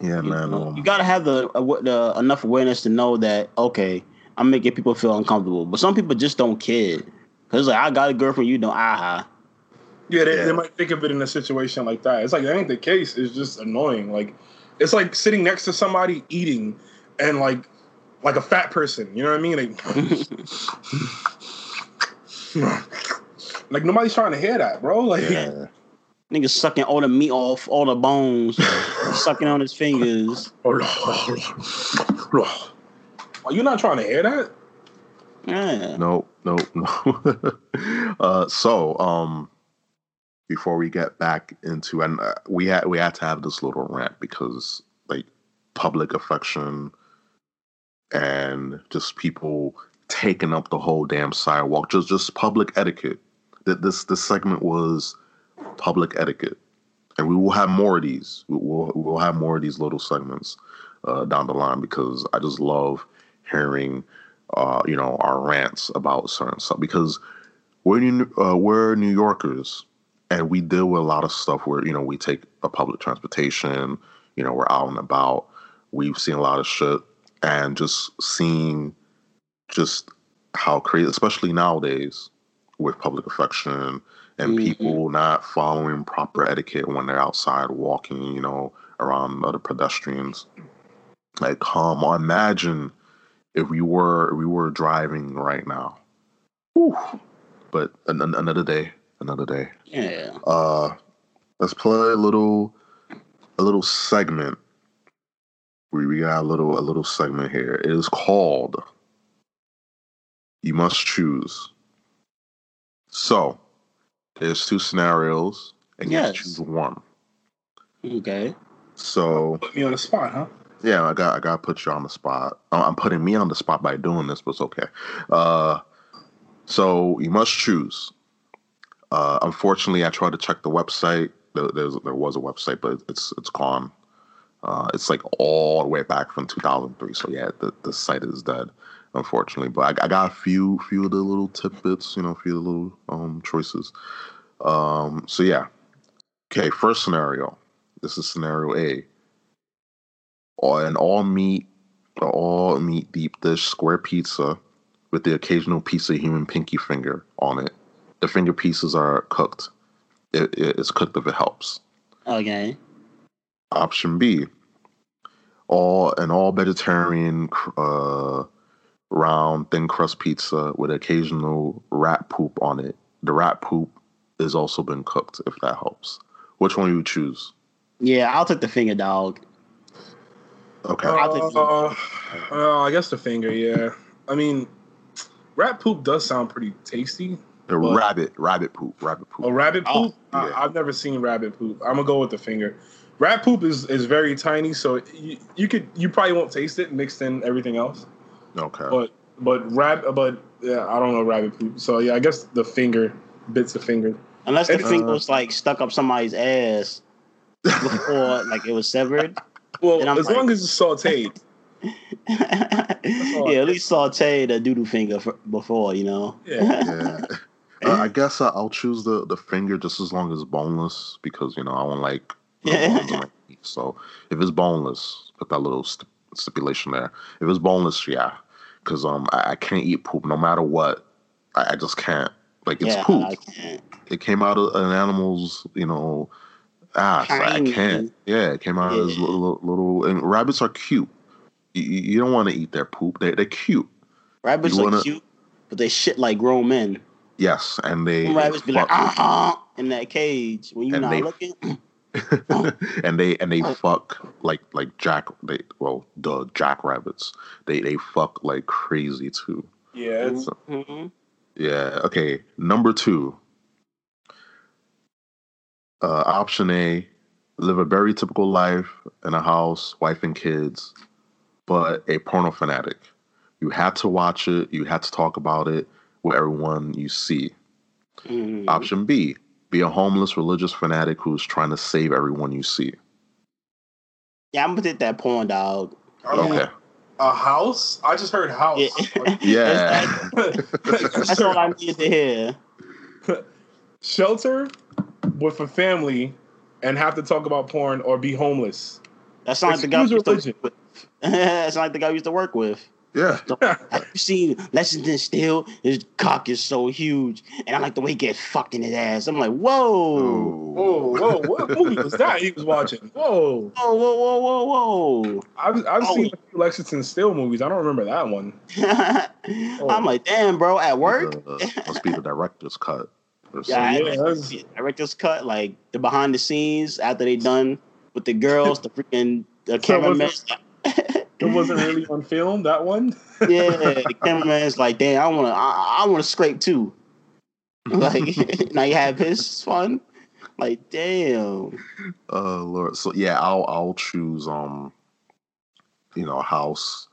Yeah, you man. Know, um, you gotta have the, uh, the enough awareness to know that okay, I'm making people feel uncomfortable, but some people just don't care. Cause like I got a girlfriend, you don't. Aha. Yeah they, yeah, they might think of it in a situation like that. It's like that ain't the case. It's just annoying. Like it's like sitting next to somebody eating and like like a fat person. You know what I mean? Like, like nobody's trying to hear that, bro. Like yeah. Nigga sucking all the meat off, all the bones, sucking on his fingers. Are you not trying to hear that? Yeah. No, no, no. uh, so, um, before we get back into and uh, we had we had to have this little rant because like public affection and just people taking up the whole damn sidewalk just just public etiquette that this this segment was public etiquette. And we will have more of these. We'll we'll have more of these little segments uh, down the line because I just love hearing uh, you know our rants about certain stuff. Because we're New, uh, we're New Yorkers and we deal with a lot of stuff where you know we take a public transportation you know we're out and about. We've seen a lot of shit and just seeing just how crazy especially nowadays with public affection and mm-hmm. people not following proper etiquette when they're outside walking you know around other pedestrians like come on imagine if we were if we were driving right now Whew. but an, another day another day. Yeah. Uh, let's play a little, a little segment. We we got a little a little segment here. It is called "You Must Choose." So, there's two scenarios, and yes. you choose one. Okay. So put me on the spot, huh? Yeah, I got I got to put you on the spot. I'm putting me on the spot by doing this, but it's okay. Uh, so you must choose uh, unfortunately, I tried to check the website. There, there was a website, but it's it's gone. Uh, it's like all the way back from 2003. So yeah, the, the site is dead. Unfortunately. But I, I, got a few few of the little tidbits, you know, a few of the little um, choices. Um, so yeah. Okay, first scenario. This is scenario A. Or an all meat, all meat deep dish square pizza with the occasional piece of human pinky finger on it. The finger pieces are cooked. It, it's cooked if it helps. Okay. Option B. All an all vegetarian uh, round thin crust pizza with occasional rat poop on it. The rat poop has also been cooked, if that helps. Which one you choose? Yeah, I'll take the finger dog. Okay. Uh, uh, I guess the finger. Yeah. I mean, rat poop does sound pretty tasty. The rabbit, rabbit poop, rabbit poop. Oh, rabbit poop. Oh, yeah. I, have never seen rabbit poop. I'm gonna go with the finger. Rat poop is is very tiny, so you, you could you probably won't taste it mixed in everything else. Okay. But but rab but yeah, I don't know rabbit poop. So yeah, I guess the finger bits of finger. Unless the and, finger uh, was like stuck up somebody's ass before like it was severed. Well, as like, long as it's sauteed. yeah, at least sauteed a doodle finger for, before, you know. Yeah. yeah. Uh, I guess I'll choose the the finger just as long as boneless because you know I don't like. so if it's boneless, put that little st- stipulation there. If it's boneless, yeah, because um I, I, can't eat poop no matter what. I, I just can't. Like it's yeah, poop. It came out of an animal's, you know, ass. I can't. Yeah, it came out yeah. of his little, little. And rabbits are cute. You, you don't want to eat their poop. They they're cute. Rabbits you are wanna... cute, but they shit like grown men. Yes, and they Some rabbits be like uh uh in that cage when you're not they, looking. and they and they fuck like like jack they well the jackrabbits they they fuck like crazy too. Yeah. So, mm-hmm. Yeah. Okay. Number two. Uh, option A: live a very typical life in a house, wife and kids, but a porno fanatic. You had to watch it. You had to talk about it with everyone you see. Mm. Option B: be a homeless religious fanatic who's trying to save everyone you see. Yeah, I'm gonna take that porn dog. Oh, okay. A house? I just heard house. Yeah. yeah. That's all I needed to hear. Shelter with a family and have to talk about porn or be homeless. That's not like the guy used to work with. That's not like the guy used to work with. Yeah. have you seen Lexington Steele? His cock is so huge, and I like the way he gets fucked in his ass. I'm like, whoa, whoa, whoa, what movie was that he was watching? Whoa, whoa, whoa, whoa, whoa, whoa. I've I've oh. seen a few Lexington Steele movies. I don't remember that one. oh. I'm like, damn, bro, at work. Uh, must be the director's cut. Yeah, yeah director's cut, like the behind the scenes after they done with the girls, the freaking the cameraman. it wasn't really on film. That one. yeah, the cameraman's like, damn, I want to, I, I want to scrape too. Like now you have his fun. Like damn. Oh uh, Lord. So yeah, I'll I'll choose um, you know, house,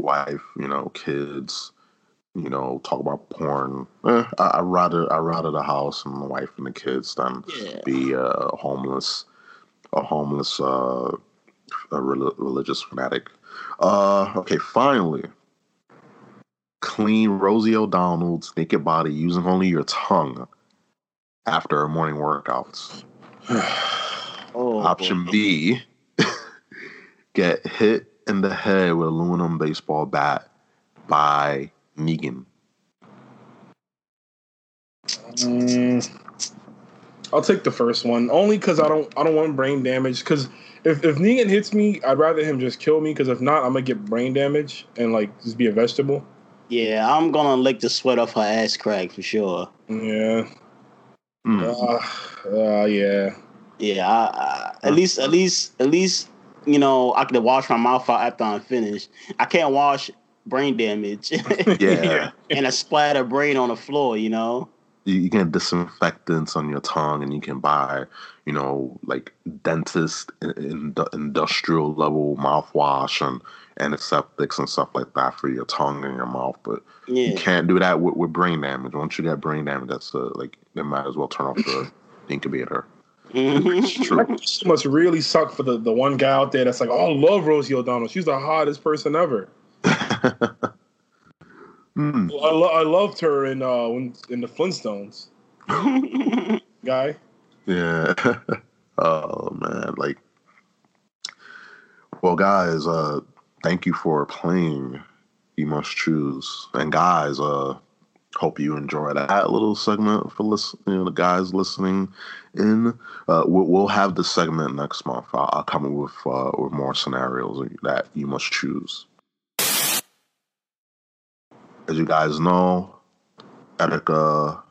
wife, you know, kids, you know, talk about porn. Eh, I, I rather I rather the house and the wife and the kids than yeah. be uh, homeless, a homeless uh, a religious fanatic. Uh, okay, finally, clean Rosie O'Donnell's naked body using only your tongue after a morning workouts. oh, Option B, get hit in the head with aluminum baseball bat by Negan. Mm, I'll take the first one only because I don't I don't want brain damage because if if Negan hits me, I'd rather him just kill me because if not, I'm gonna get brain damage and like just be a vegetable. Yeah, I'm gonna lick the sweat off her ass crack for sure. Yeah. Mm. Uh, uh, yeah. Yeah. I, I, at least, at least, at least, you know, I can wash my mouth out after I'm finished. I can't wash brain damage. yeah. and a splatter brain on the floor. You know you, you get disinfectants on your tongue and you can buy you know like dentist in, in industrial level mouthwash and antiseptics and stuff like that for your tongue and your mouth but yeah. you can't do that with, with brain damage once you get brain damage that's uh, like they might as well turn off the incubator mm-hmm. True. must really suck for the, the one guy out there that's like, oh, I love Rosie O'Donnell. She's the hottest person ever. Mm. I, lo- I loved her in uh in the Flintstones. Guy. Yeah. oh man, like well guys, uh thank you for playing You Must Choose. And guys, uh hope you enjoy that little segment for listen, you know, the guys listening in. Uh, we'll, we'll, have the segment next month. I'll, I'll come with uh, with more scenarios that you must choose. As you guys know, Etika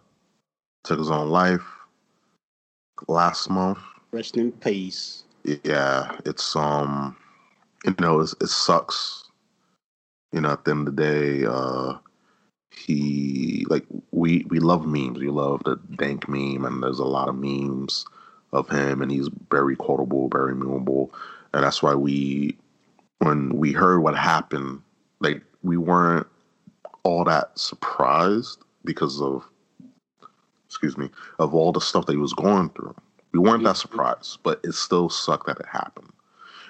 took his own life last month. Rest in peace. Yeah, it's um, you know, it sucks. You know, at the end of the day, uh, he like we we love memes. We love the dank meme, and there's a lot of memes of him, and he's very quotable, very memeable, and that's why we, when we heard what happened, like we weren't all that surprised because of, excuse me, of all the stuff that he was going through. We weren't that surprised, but it still sucked that it happened.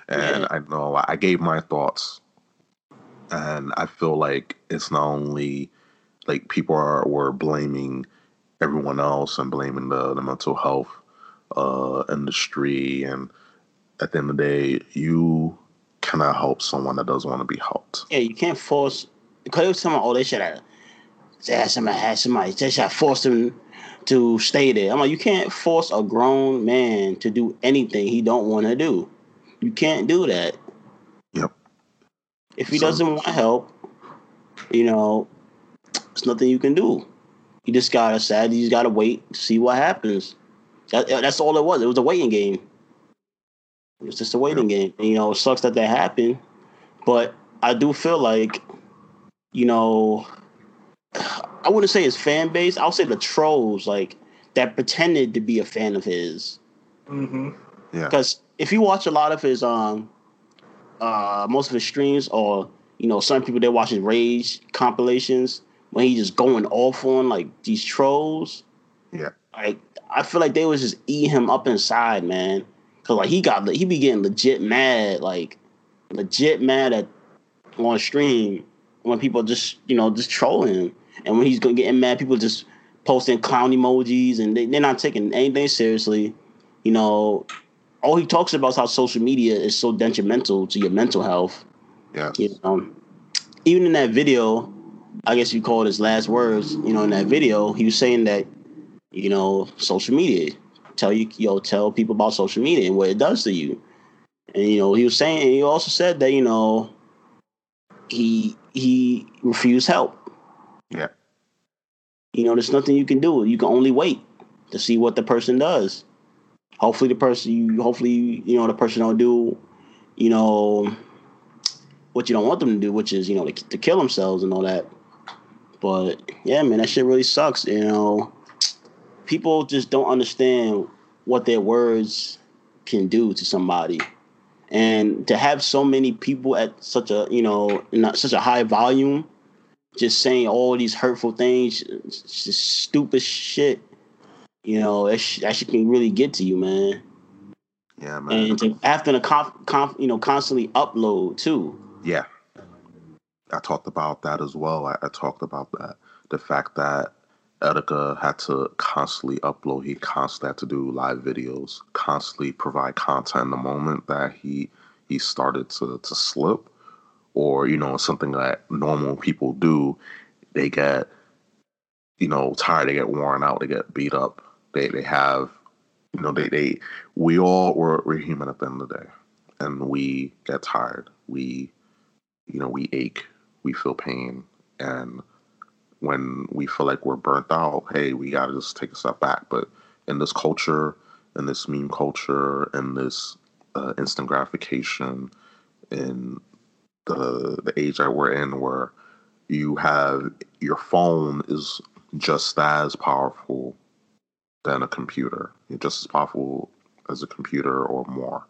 And yeah. I know I gave my thoughts, and I feel like it's not only like people are were blaming everyone else and blaming the, the mental health uh, industry and at the end of the day you cannot help someone that doesn't want to be helped yeah you can't force because it was someone oh they should have had somebody had somebody they should have forced them to stay there i'm like you can't force a grown man to do anything he don't want to do you can't do that yep if he so, doesn't want help you know there's nothing you can do. You just gotta sad. You just gotta wait to see what happens. That, that's all it was. It was a waiting game. It was just a waiting game. And, you know, it sucks that that happened, but I do feel like, you know, I wouldn't say his fan base. I'll say the trolls, like that pretended to be a fan of his. Mm-hmm. Yeah. Because if you watch a lot of his um, uh, most of his streams, or you know, some people they watch his rage compilations, when he just going off on like these trolls. Yeah. Like I feel like they was just eating him up inside, man. Cause like he got he be getting legit mad, like legit mad at on stream when people just you know just trolling him, and when he's gonna get mad, people just posting clown emojis and they, they're not taking anything seriously. You know, all he talks about is how social media is so detrimental to your mental health. Yeah. You know, even in that video, I guess you call it his last words, you know, in that video, he was saying that, you know, social media, tell you, you know, tell people about social media and what it does to you. And, you know, he was saying, he also said that, you know, he, he refused help. Yeah. You know, there's nothing you can do. You can only wait to see what the person does. Hopefully the person you, hopefully, you know, the person don't do, you know, what you don't want them to do, which is, you know, to, to kill themselves and all that. But yeah, man, that shit really sucks. You know, people just don't understand what their words can do to somebody. And to have so many people at such a, you know, not such a high volume, just saying all these hurtful things, just stupid shit, you know, that, sh- that shit can really get to you, man. Yeah, man. And to, after the conf, conf, you know, constantly upload too. Yeah. I talked about that as well. I, I talked about that the fact that Etika had to constantly upload. He constantly had to do live videos, constantly provide content in the moment that he he started to to slip, or you know something that normal people do. They get you know tired. They get worn out. They get beat up. They they have you know they they we all we're, we're human at the end of the day, and we get tired. We you know we ache we feel pain. And when we feel like we're burnt out, hey, we got to just take a step back. But in this culture, in this meme culture, in this uh, instant gratification, in the the age that we're in, where you have your phone is just as powerful than a computer. It's just as powerful as a computer or more.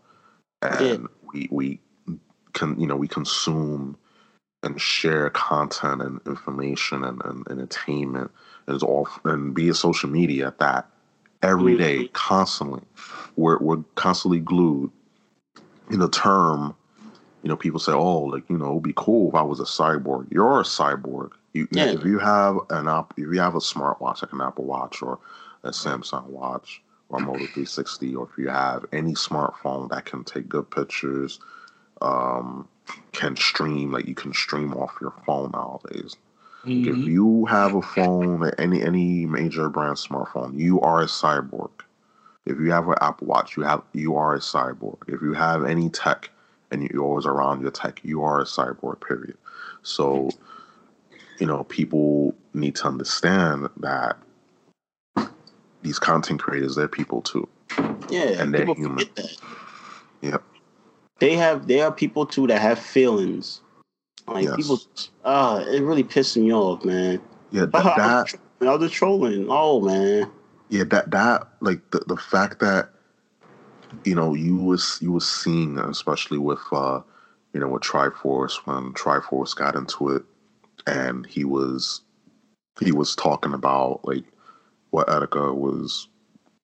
And yeah. we we can you know we consume and share content and information and, and, entertainment and all and be a social media at that every mm-hmm. constantly. We're we're constantly glued. In the term, you know, people say, "Oh, like you know, it'd be cool if I was a cyborg." You're a cyborg. You, yeah. If you have an app, if you have a smartwatch like an Apple Watch or a Samsung Watch or a Moto 360, or if you have any smartphone that can take good pictures, um, can stream like you can stream off your phone nowadays. Mm-hmm. If you have a phone, any any major brand smartphone, you are a cyborg. If you have an Apple Watch, you have you are a cyborg. If you have any tech and you're always around your tech, you are a cyborg. Period. So, you know, people need to understand that these content creators, they're people too. Yeah, and they're human. Yep. They have they are people too that have feelings. Like yes. people, uh, it really pisses me off, man. Yeah, that, that all the trolling. Oh man. Yeah, that that like the the fact that you know you was you was seeing especially with uh you know with Triforce when Triforce got into it and he was he was talking about like what Etika was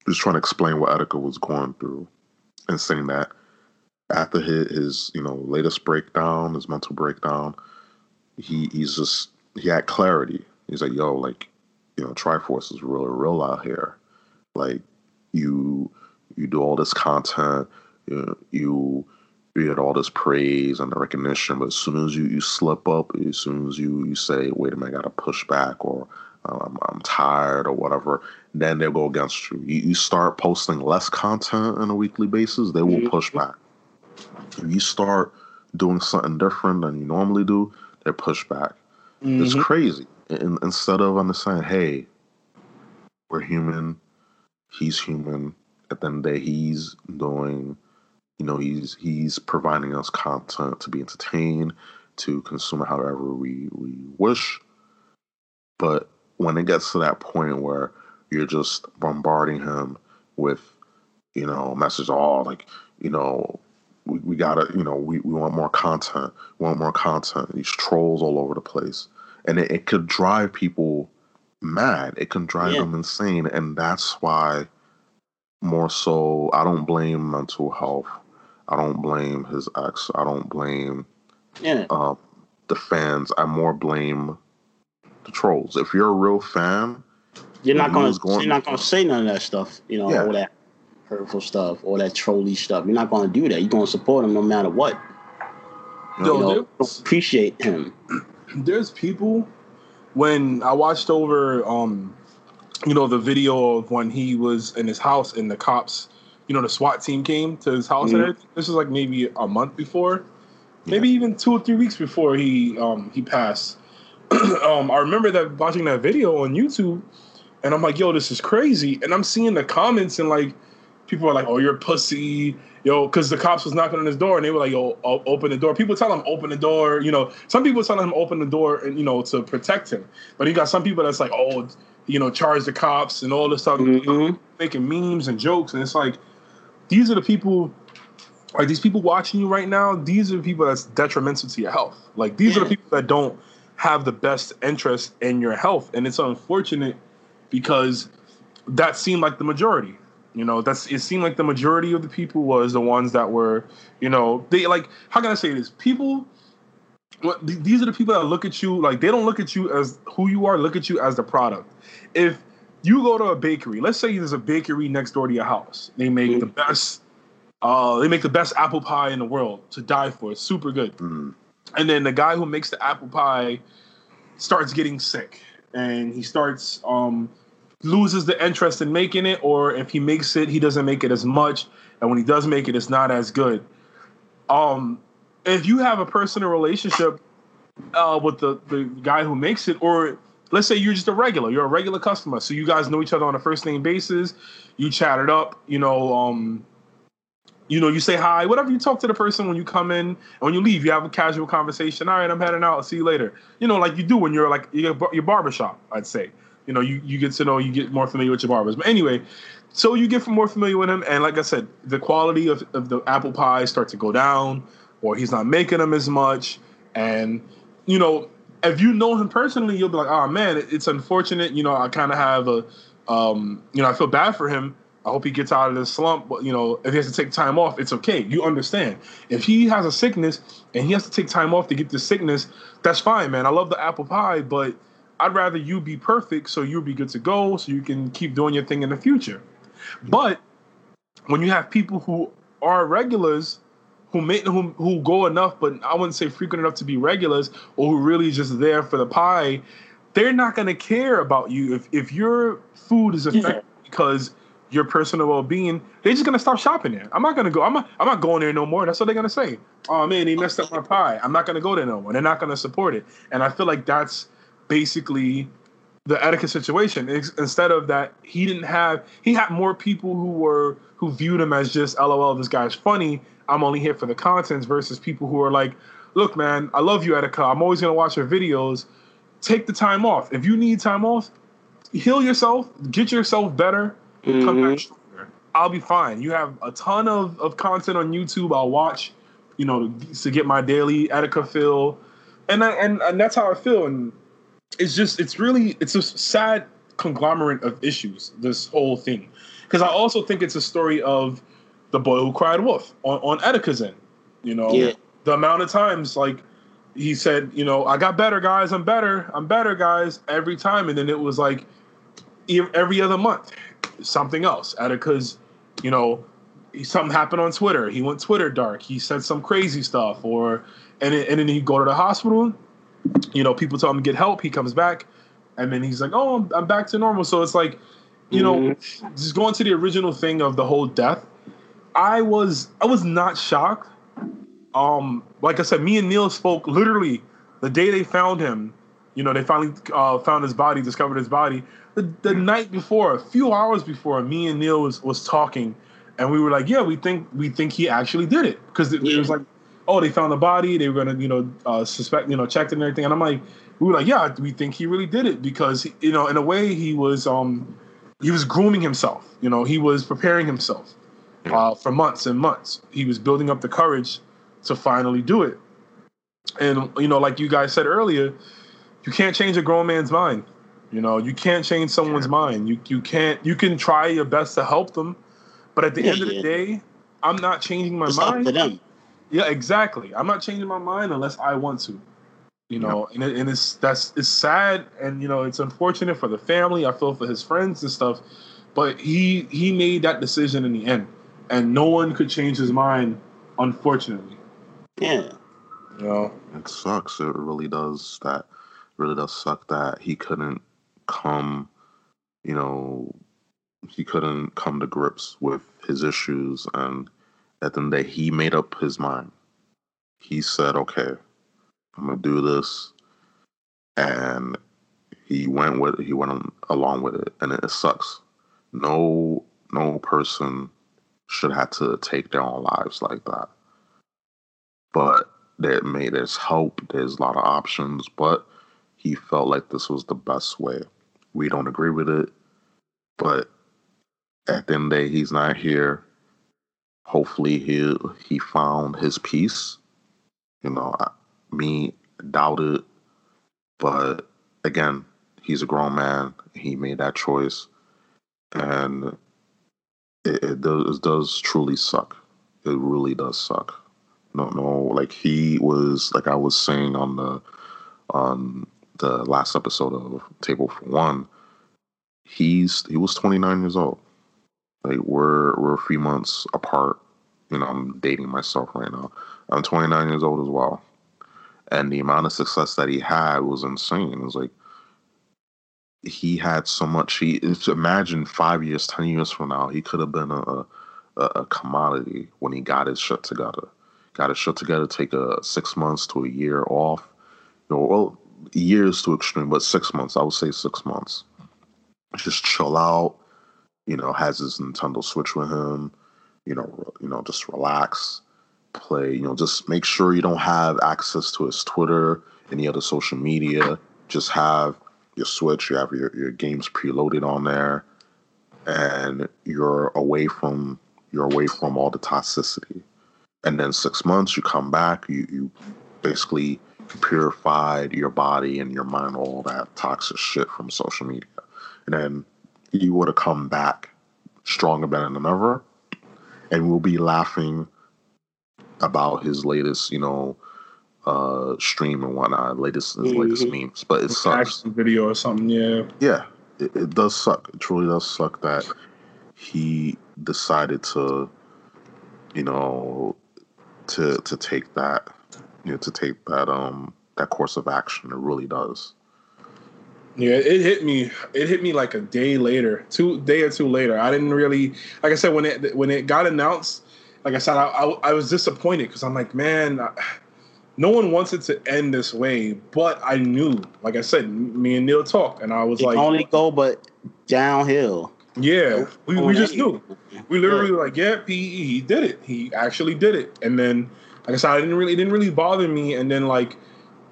just trying to explain what Etika was going through and saying that after his, his you know latest breakdown, his mental breakdown, he he's just he had clarity. He's like, yo, like, you know, Triforce is really real out here. Like, you you do all this content, you know, you you get all this praise and the recognition, but as soon as you, you slip up, as soon as you you say, wait a minute, I gotta push back or um, I'm tired or whatever, then they'll go against you. you. You start posting less content on a weekly basis, they will mm-hmm. push back. If you start doing something different than you normally do, they push back. Mm-hmm. It's crazy. And instead of understanding, hey, we're human, he's human. At the end of the day, he's doing, you know, he's he's providing us content to be entertained, to consume however we we wish. But when it gets to that point where you're just bombarding him with, you know, messages all oh, like, you know, we, we gotta, you know, we, we want more content, we want more content. These trolls all over the place. And it, it could drive people mad. It can drive yeah. them insane. And that's why more so I don't blame mental health. I don't blame his ex. I don't blame yeah. uh, the fans. I more blame the trolls. If you're a real fan, you're not gonna going, you're not gonna say none of that stuff. You know, yeah. all that hurtful stuff, all that trolly stuff. You're not gonna do that. You're gonna support him no matter what. Yo, you know, appreciate him. There's people when I watched over, um, you know, the video of when he was in his house and the cops, you know, the SWAT team came to his house. Mm-hmm. This was like maybe a month before, maybe yeah. even two or three weeks before he um, he passed. um, I remember that watching that video on YouTube, and I'm like, yo, this is crazy. And I'm seeing the comments and like people are like, "Oh, you're a pussy," yo, because the cops was knocking on his door and they were like, "Yo, open the door." People tell him open the door. You know, some people tell him open the door and you know to protect him, but you got some people that's like, "Oh, you know, charge the cops and all this stuff," mm-hmm. making memes and jokes, and it's like these are the people. Like these people watching you right now, these are the people that's detrimental to your health. Like these yeah. are the people that don't have the best interest in your health, and it's unfortunate because that seemed like the majority. You know, that's it seemed like the majority of the people was the ones that were, you know, they like how can I say this? People what these are the people that look at you like they don't look at you as who you are, look at you as the product. If you go to a bakery, let's say there's a bakery next door to your house. They make mm-hmm. the best uh, they make the best apple pie in the world to die for. It's super good. Mm-hmm. And then the guy who makes the apple pie starts getting sick and he starts um loses the interest in making it, or if he makes it, he doesn't make it as much, and when he does make it, it's not as good. Um, if you have a personal relationship uh, with the the guy who makes it, or let's say you're just a regular, you're a regular customer, so you guys know each other on a first name basis, you chat it up, you know, um, you know, you say hi, whatever you talk to the person when you come in and when you leave, you have a casual conversation. All right, I'm heading out. I'll see you later. You know, like you do when you're like your barbershop, I'd say you know, you, you get to know, you get more familiar with barbers. But anyway, so you get more familiar with him, and like I said, the quality of, of the apple pies start to go down, or he's not making them as much. And you know, if you know him personally, you'll be like, oh man, it's unfortunate. You know, I kind of have a, um, you know, I feel bad for him. I hope he gets out of this slump. But you know, if he has to take time off, it's okay. You understand. If he has a sickness and he has to take time off to get the sickness, that's fine, man. I love the apple pie, but I'd rather you be perfect so you'll be good to go, so you can keep doing your thing in the future. But when you have people who are regulars who make who who go enough, but I wouldn't say frequent enough to be regulars, or who really just there for the pie, they're not gonna care about you if if your food is affected yeah. because your personal well being, they're just gonna stop shopping there. I'm not gonna go. I'm not. I'm not going there no more. That's what they're gonna say. Oh man, he messed up my pie. I'm not gonna go there no more. They're not gonna support it. And I feel like that's basically the Etika situation. instead of that, he didn't have. He had more people who were who viewed him as just LOL. This guy's funny. I'm only here for the contents versus people who are like, look, man, I love you, Etika. I'm always gonna watch your videos. Take the time off. If you need time off, heal yourself, get yourself better, mm-hmm. come back stronger. I'll be fine. You have a ton of, of content on YouTube. I'll watch, you know, to, to get my daily Etika fill, and I, and and that's how I feel. And it's just it's really it's a sad conglomerate of issues. This whole thing, because I also think it's a story of the boy who cried wolf on, on Etika's end. You know, yeah. the amount of times like he said, you know, I got better, guys. I'm better. I'm better, guys. Every time, and then it was like every other month, something else. Etika's, you know, something happened on Twitter. He went Twitter dark. He said some crazy stuff, or and and then he go to the hospital. You know, people tell him to get help. He comes back, and then he's like, "Oh, I'm, I'm back to normal." So it's like, you mm-hmm. know, just going to the original thing of the whole death I was I was not shocked. Um, like I said, me and Neil spoke literally the day they found him. You know, they finally uh, found his body, discovered his body. The, the night before, a few hours before, me and Neil was was talking, and we were like, "Yeah, we think we think he actually did it," because it, it, was like, "Oh, they found the body. They were gonna, you know, uh, suspect, you know, checked it and everything." And I'm like, we were like, "Yeah, we think he really did it," because you know, in a way, he was um he was grooming himself. You know, he was preparing himself uh, for months and months. He was building up the courage to finally do it. And you know, like you guys said earlier, you can't change a grown man's mind. You know, you can't change someone's mind. You you can't. You can try your best to help them, but at the yeah, end of the day, I'm not changing my it's mind. Up to them. Yeah, exactly. I'm not changing my mind unless I want to. You know, and, it, and it's that's it's sad, and you know, it's unfortunate for the family. I feel for his friends and stuff, but he he made that decision in the end and no one could change his mind, unfortunately. Yeah. You know? It sucks. It really does. That really does suck that he couldn't come, you know, he couldn't come to grips with his issues. And at the end he made up his mind. He said, okay, I'm going to do this. And he went with it. He went along with it. And it, it sucks. No, no person should have to take their own lives like that. But that made there's hope, there's a lot of options, but he felt like this was the best way. We don't agree with it, but at the end of the day, he's not here. Hopefully, he he found his peace. You know, me doubt it, but again, he's a grown man. He made that choice, and it, it does it does truly suck. It really does suck. No, no, like he was like I was saying on the on the last episode of Table for One. He's he was 29 years old. Like we're we're a few months apart. You know, I'm dating myself right now. I'm 29 years old as well, and the amount of success that he had was insane. It was like he had so much. He imagine five years, ten years from now, he could have been a, a, a commodity when he got his shit together. Got his shit together. Take a six months to a year off. You know, well, years to extreme, but six months. I would say six months. Just chill out. You know, has his Nintendo Switch with him. You know, you know, just relax, play. You know, just make sure you don't have access to his Twitter, any other social media. Just have your Switch, you have your, your games preloaded on there, and you're away from you're away from all the toxicity. And then six months, you come back, you, you basically purified your body and your mind, all that toxic shit from social media. And then you would have come back stronger than ever, and we'll be laughing about his latest, you know, uh stream and whatnot, latest his mm-hmm. latest memes. But it sucks. video or something, yeah. Yeah, it, it does suck. It truly does suck that he decided to, you know, to to take that, you know, to take that um that course of action. It really does. Yeah, it hit me. It hit me like a day later, two day or two later. I didn't really, like I said, when it when it got announced, like I said, I, I, I was disappointed because I'm like, man, I, no one wants it to end this way. But I knew, like I said, me and Neil talked, and I was it like, only go but downhill. Yeah, we, we just knew. We literally yeah. were like, yeah, PE, he did it. He actually did it. And then, like I said, I didn't really, it didn't really bother me. And then, like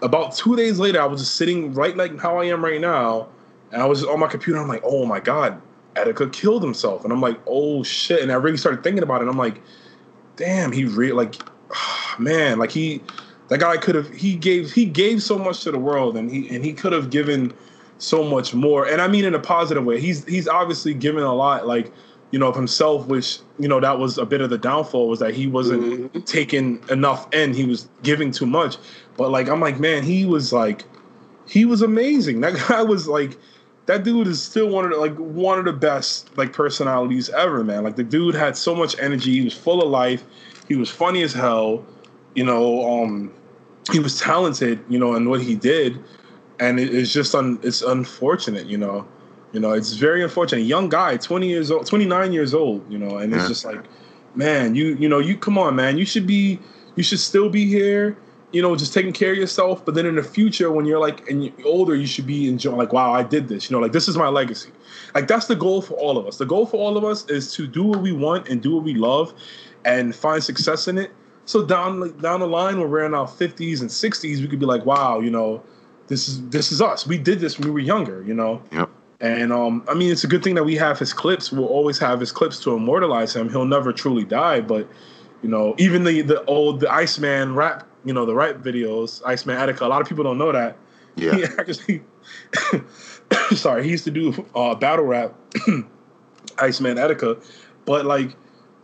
about two days later, I was just sitting right like how I am right now, and I was on my computer. I'm like, oh my god, Etika killed himself, and I'm like, oh shit. And I really started thinking about it. I'm like, damn, he really like, man, like he, that guy could have he gave he gave so much to the world, and he and he could have given so much more. And I mean in a positive way. He's he's obviously given a lot, like you know, of himself, which you know that was a bit of the downfall was that he wasn't mm-hmm. taking enough in. He was giving too much. But like I'm like, man, he was like, he was amazing. That guy was like, that dude is still one of the, like one of the best like personalities ever, man. Like the dude had so much energy. He was full of life. He was funny as hell. You know, um, he was talented. You know, in what he did, and it, it's just un, it's unfortunate. You know, you know, it's very unfortunate. Young guy, twenty years old, twenty nine years old. You know, and it's just like, man, you you know, you come on, man, you should be, you should still be here you know, just taking care of yourself. But then in the future, when you're like and you're older, you should be enjoying like, wow, I did this. You know, like this is my legacy. Like that's the goal for all of us. The goal for all of us is to do what we want and do what we love, and find success in it. So down down the line, when we're in our fifties and sixties, we could be like, wow, you know, this is this is us. We did this when we were younger. You know. Yep. And um, I mean, it's a good thing that we have his clips. We'll always have his clips to immortalize him. He'll never truly die, but you know, even the the old the Iceman rap you know the right videos, Iceman Etika. A lot of people don't know that. Yeah. He actually, sorry, he used to do uh, battle rap, Iceman Etika, but like,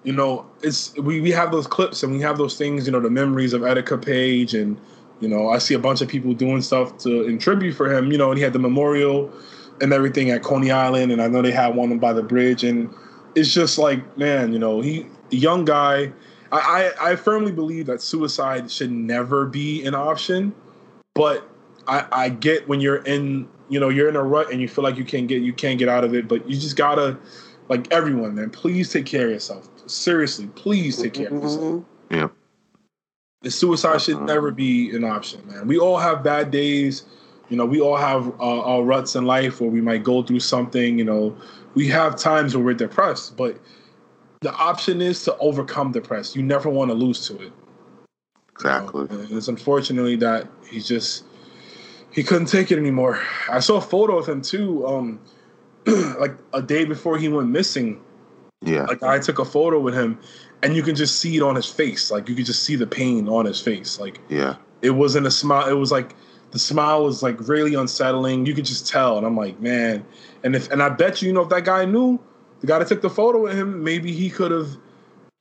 you know, it's we we have those clips and we have those things. You know, the memories of Etika page and. You know, I see a bunch of people doing stuff to in tribute for him. You know, and he had the memorial and everything at Coney Island, and I know they had one by the bridge, and it's just like, man, you know, he young guy I, I, firmly believe that suicide should never be an option, but I, I get when you're in you know you're in a rut and you feel like you can't get you can't get out of it, but you just gotta like everyone man, please take care of yourself. Seriously, please take care of yourself. Mm-hmm. Yeah. The suicide should uh-huh. never be an option, man. We all have bad days. You know, we all have uh, our ruts in life where we might go through something. You know, we have times where we're depressed, but the option is to overcome the press. You never want to lose to it. Exactly. You know? it's unfortunately that he just he couldn't take it anymore. I saw a photo of him too, um, like a day before he went missing. Yeah. Like I took a photo with him, and you can just see it on his face. Like you could just see the pain on his face. Like yeah, it wasn't a smile. It was like the smile was like really unsettling. You could just tell, and I'm like, man. And if and I bet you, you know, if that guy knew, the guy that took the photo with him, maybe he could have,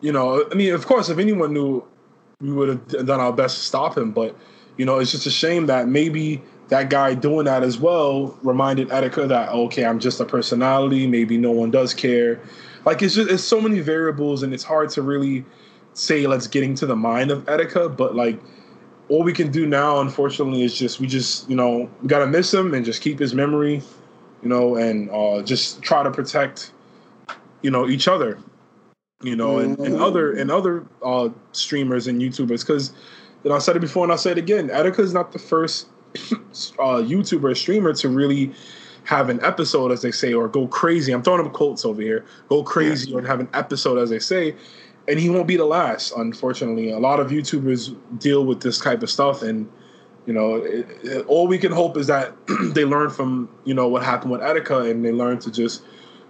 you know, I mean, of course, if anyone knew, we would have done our best to stop him. But, you know, it's just a shame that maybe that guy doing that as well reminded Etika that, okay, I'm just a personality. Maybe no one does care. Like, it's just, it's so many variables and it's hard to really say, let's get into the mind of Etika. But, like, all we can do now, unfortunately, is just, we just, you know, we got to miss him and just keep his memory, you know, and uh, just try to protect you know each other you know and, and mm-hmm. other and other uh streamers and youtubers because you know i said it before and i'll say it again Etika is not the first uh youtuber streamer to really have an episode as they say or go crazy i'm throwing up quotes over here go crazy yeah. or have an episode as they say and he won't be the last unfortunately a lot of youtubers deal with this type of stuff and you know it, it, all we can hope is that they learn from you know what happened with Etika and they learn to just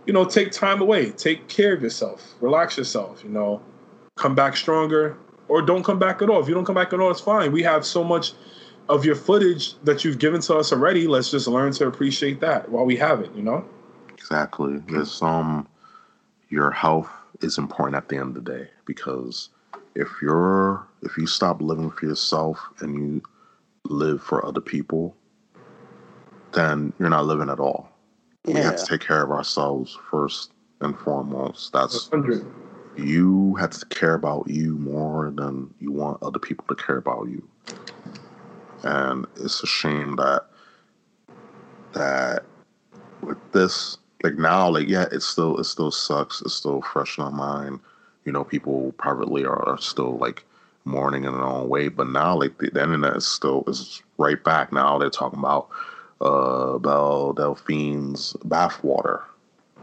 you know, take time away, take care of yourself, relax yourself, you know, come back stronger or don't come back at all. If you don't come back at all, it's fine. We have so much of your footage that you've given to us already. Let's just learn to appreciate that while we have it, you know? Exactly. There's some, your health is important at the end of the day because if you're if you stop living for yourself and you live for other people, then you're not living at all. Yeah. We have to take care of ourselves first and foremost. That's 100. you have to care about you more than you want other people to care about you. And it's a shame that that with this like now like yeah it still it still sucks it's still fresh in our mind you know people privately are, are still like mourning in their own way but now like the, the internet is still is right back now they're talking about uh Belle Delphine's bathwater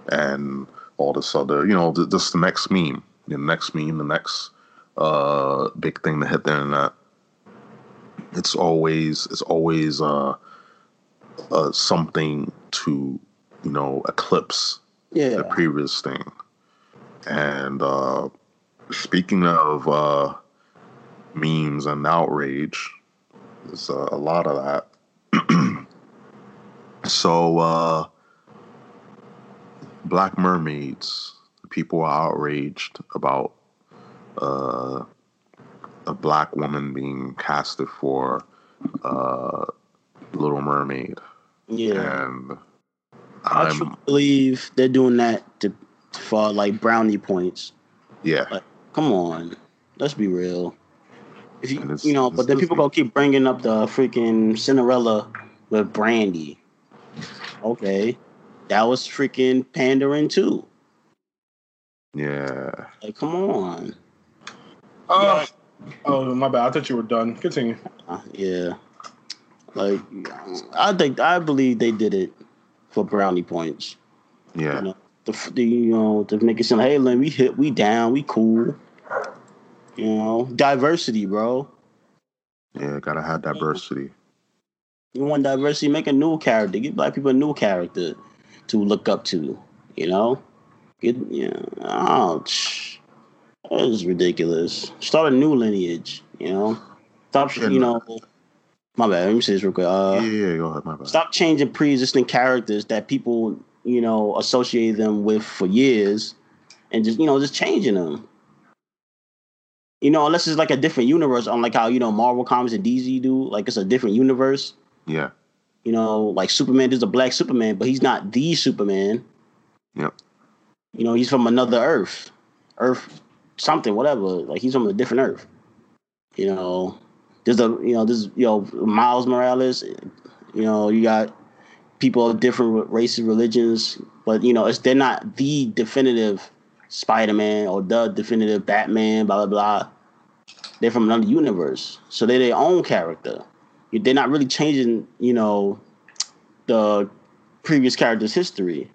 and all this other you know this the next meme the next meme the next uh big thing to hit the internet. It's always it's always uh, uh something to you know eclipse yeah. the previous thing. And uh speaking of uh memes and outrage there's uh, a lot of that so uh black mermaids people are outraged about uh a black woman being casted for uh little mermaid yeah and I truly believe they're doing that to for like brownie points. Yeah. Like, come on, let's be real. If you you know, but then people gonna keep bringing up the freaking Cinderella with Brandy. Okay, that was freaking pandering too. Yeah. Like, come on. Oh, oh, my bad. I thought you were done. Continue. Uh, yeah. Like, I think I believe they did it for brownie points. Yeah. You know, the, the you know to make it sound, hey, Lynn, we hit, we down, we cool. You know, diversity, bro. Yeah, gotta have diversity. You want diversity? Make a new character. Give black people a new character to look up to. You know, get yeah. Ouch. That is ridiculous. Start a new lineage. You know, stop. You know, my bad. Let me say this real quick. Uh, yeah, yeah, go ahead. My bad. Stop changing pre-existing characters that people, you know, associate them with for years, and just you know, just changing them. You know, unless it's like a different universe, unlike how you know Marvel comics and DC do. Like it's a different universe. Yeah. You know, like Superman is a black Superman, but he's not the Superman. Yep. You know, he's from another Earth, Earth something, whatever. Like he's from a different Earth. You know, there's a you know there's you know Miles Morales. You know you got people of different races, religions, but you know it's they're not the definitive Spider-Man or the definitive Batman. Blah blah blah. They're from another universe, so they're their own character. They're not really changing, you know, the previous character's history,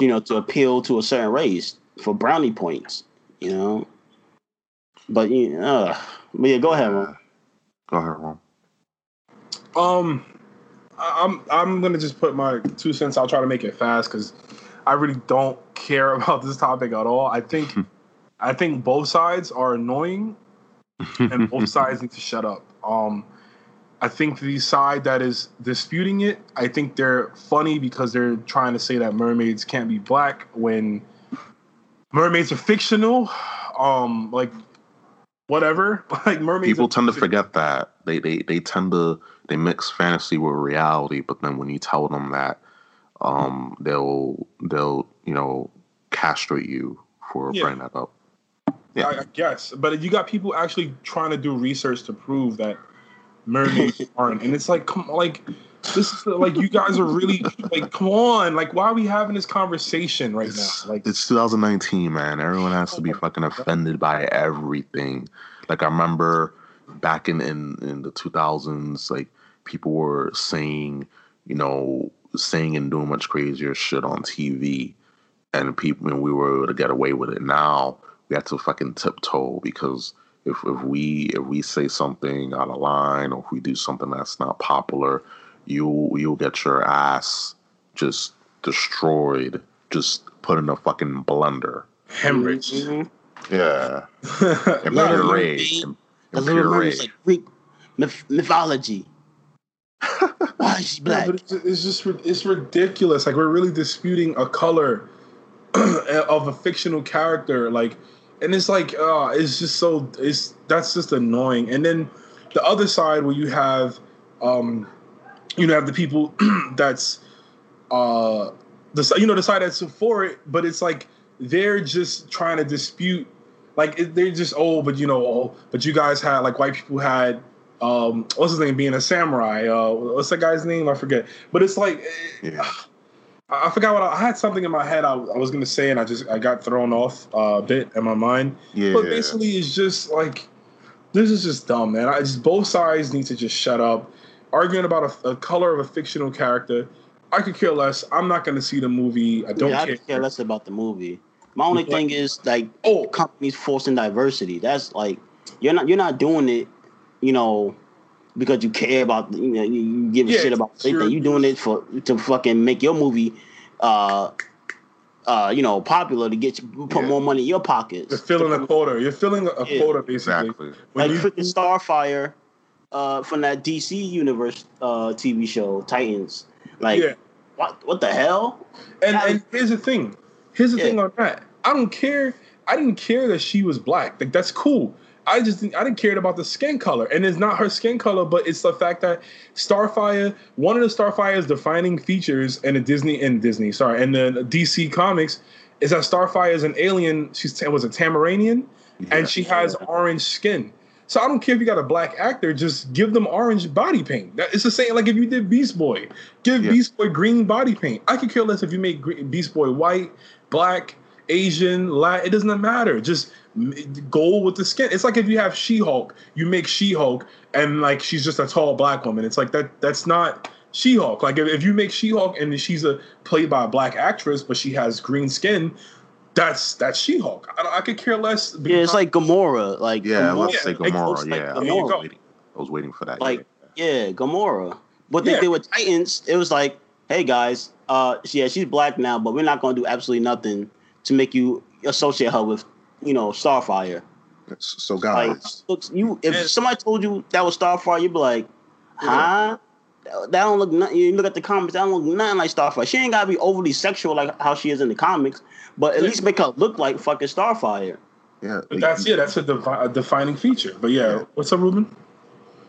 you know, to appeal to a certain race for brownie points, you know. But you know, uh, but yeah, go ahead, man. Go ahead, Ron. Um, I'm I'm gonna just put my two cents. I'll try to make it fast because I really don't care about this topic at all. I think I think both sides are annoying, and both sides need to shut up. Um, I think the side that is disputing it, I think they're funny because they're trying to say that mermaids can't be black when mermaids are fictional. Um, like whatever. Like mermaids. People tend to forget that they they they tend to they mix fantasy with reality, but then when you tell them that, um, they'll they'll you know castrate you for yeah. bringing that up. Yeah, I, I guess, but you got people actually trying to do research to prove that mermaids aren't, and it's like, come like this is like you guys are really like come on. Like why are we having this conversation right it's, now like it's 2019 man. Everyone has to be oh fucking offended by everything. Like i remember back in in, in the 2000s like people were saying you know saying and doing much crazier shit on tv and people and we were able to get away with it. Now we have to fucking tiptoe because if, if we if we say something out of line or if we do something that's not popular you you'll get your ass just destroyed, just put in a fucking blender. Hemorrhage. Mm-hmm. Yeah. Impuree. Impuree. like Greek myth- mythology. Why is she black? Yeah, it's, it's, just it's ridiculous. Like we're really disputing a color of a fictional character, like, and it's like, uh, it's just so it's that's just annoying. And then the other side where you have, um, you know, have the people that's, uh, the you know the side that's for it, but it's like they're just trying to dispute, like they're just oh, but you know, oh, but you guys had like white people had um what's his name being a samurai uh what's that guy's name i forget but it's like yeah. I forgot what I, I, had something in my head I, I, was gonna say and I just I got thrown off uh, a bit in my mind. Yeah. But basically, it's just like this is just dumb, man. I just both sides need to just shut up. Arguing about a, a color of a fictional character, I could care less. I'm not gonna see the movie. I don't yeah, care. I care less about the movie. My only but, thing is like oh companies forcing diversity. That's like you're not you're not doing it, you know, because you care about you know you give a yeah, shit about anything. You're doing it for to fucking make your movie, uh, uh, you know, popular to get you put yeah. more money in your pockets. You're filling a quota. You're filling a yeah. quota basically. Exactly. When like freaking Starfire, uh, from that DC universe uh TV show Titans. Like, yeah. what what the hell? And and here's the thing. Here's the thing on that. I don't care. I didn't care that she was black. Like that's cool. I just I didn't care about the skin color, and it's not her skin color, but it's the fact that Starfire, one of the Starfire's defining features in the Disney in Disney, sorry, in the DC comics, is that Starfire is an alien. She's was a Tamaranian, yeah, and she has orange skin. So I don't care if you got a black actor, just give them orange body paint. That, it's the same like if you did Beast Boy, give yeah. Beast Boy green body paint. I could care less if you make Beast Boy white, black, Asian, Latin. It doesn't matter. Just go with the skin. It's like if you have She-Hulk, you make She-Hulk and like she's just a tall black woman. It's like that that's not She-Hulk. Like if, if you make She-Hulk and she's a played by a black actress, but she has green skin, that's that's She-Hulk. I, I could care less. Yeah, it's like Gamora. Like yeah, Gamora. let's say Gamora. yeah, like Gamora. I, was waiting, I was waiting for that. Like yeah, yeah Gamora. What they yeah. did with Titans, it was like, hey guys, uh, yeah, she's black now, but we're not gonna do absolutely nothing to make you associate her with you know, Starfire. So guys, like, you if and, somebody told you that was Starfire, you'd be like, huh? That don't look. Nothing. You look at the comics. That don't look nothing like Starfire. She ain't gotta be overly sexual like how she is in the comics, but at least make her look like fucking Starfire. Yeah, but that's yeah. That's a, defi- a, defining feature. But yeah, yeah, what's up, Ruben?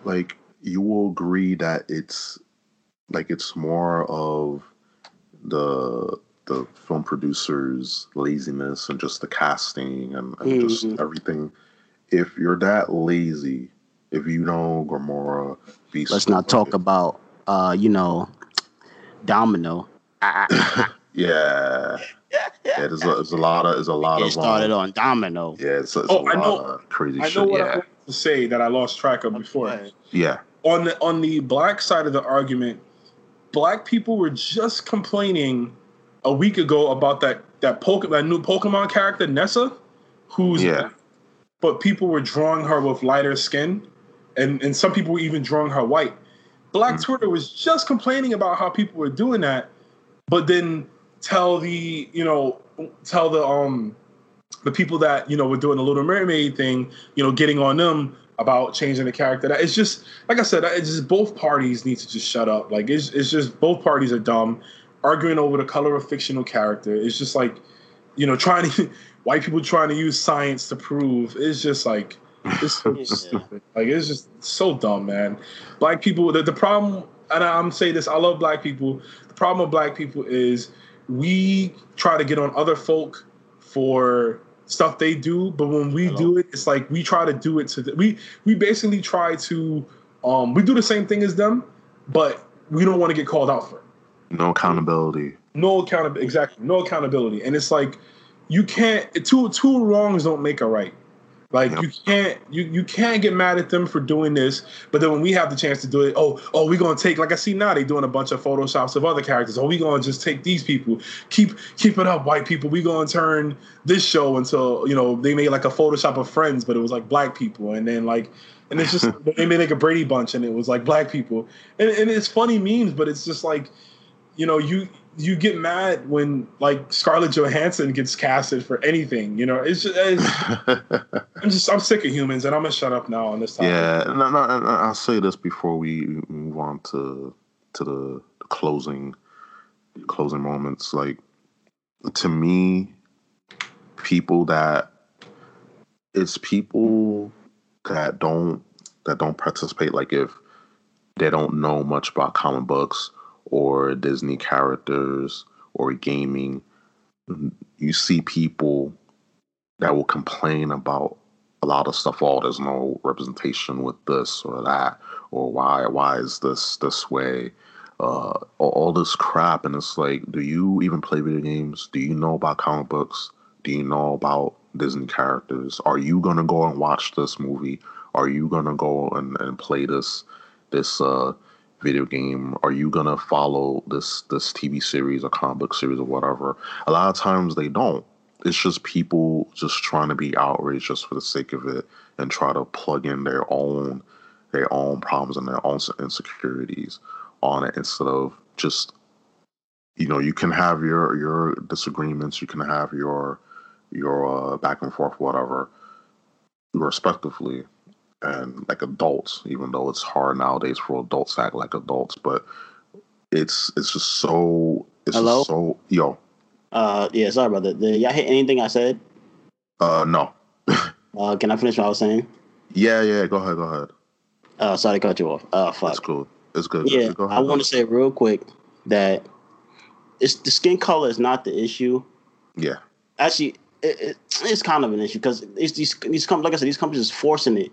Like you will agree that it's like it's more of the the film producers' laziness and just the casting and, and mm-hmm. just everything. If you're that lazy, if you know Gamora, Beast let's not talk about uh, you know, Domino. yeah. Yeah, there's a, there's a lot of there's a lot it of started um, on Domino. Yeah, it's, it's oh, I know, crazy I know what yeah. I want to say that I lost track of before. Yeah. On the on the black side of the argument, black people were just complaining a week ago about that that Pokemon that new Pokemon character Nessa, who's yeah. But people were drawing her with lighter skin, and and some people were even drawing her white. Black mm-hmm. Twitter was just complaining about how people were doing that, but then tell the you know tell the um the people that you know were doing the Little Mermaid thing, you know, getting on them about changing the character. That it's just like I said, it's just both parties need to just shut up. Like it's it's just both parties are dumb arguing over the color of fictional character. It's just like, you know, trying to white people trying to use science to prove. It's just like it's so yeah. stupid. Like it's just so dumb, man. Black people. The, the problem, and I'm saying this. I love black people. The problem with black people is we try to get on other folk for stuff they do, but when we do it, it's like we try to do it to the, we we basically try to um we do the same thing as them, but we don't want to get called out for it. No accountability. No accountability. Exactly. No accountability. And it's like you can't two two wrongs don't make a right. Like yep. you can't you you can't get mad at them for doing this, but then when we have the chance to do it, oh oh we're gonna take like I see now they doing a bunch of photoshops of other characters. Oh we gonna just take these people, keep keep it up, white people. We gonna turn this show until you know they made like a Photoshop of Friends, but it was like black people, and then like and it's just they made like a Brady Bunch, and it was like black people, and and it's funny memes, but it's just like you know, you you get mad when like Scarlett Johansson gets casted for anything. You know, it's just it's, I'm just I'm sick of humans, and I'm gonna shut up now on this topic. Yeah, no, no, I'll say this before we move on to to the, the closing closing moments. Like to me, people that it's people that don't that don't participate. Like if they don't know much about comic books or Disney characters or gaming, you see people that will complain about a lot of stuff. Oh, there's no representation with this or that, or why why is this this way? Uh, all, all this crap, and it's like, do you even play video games? Do you know about comic books? Do you know about Disney characters? Are you gonna go and watch this movie? Are you gonna go and, and play this this uh, video game? Are you gonna follow this this TV series or comic book series or whatever? A lot of times they don't. It's just people just trying to be outraged just for the sake of it and try to plug in their own their own problems and their own insecurities on it instead of just you know you can have your your disagreements you can have your your uh, back and forth whatever respectively and like adults even though it's hard nowadays for adults to act like adults but it's it's just so it's Hello? just so yo. Uh yeah sorry about that Did y'all hit anything i said? Uh no. Uh can i finish what i was saying? Yeah yeah go ahead go ahead. Uh sorry to cut you off. Uh fuck. That's cool. It's good. Yeah go ahead, i want to say real quick that it's the skin color is not the issue. Yeah. Actually it, it, it's kind of an issue because it's these these companies like i said these companies is forcing it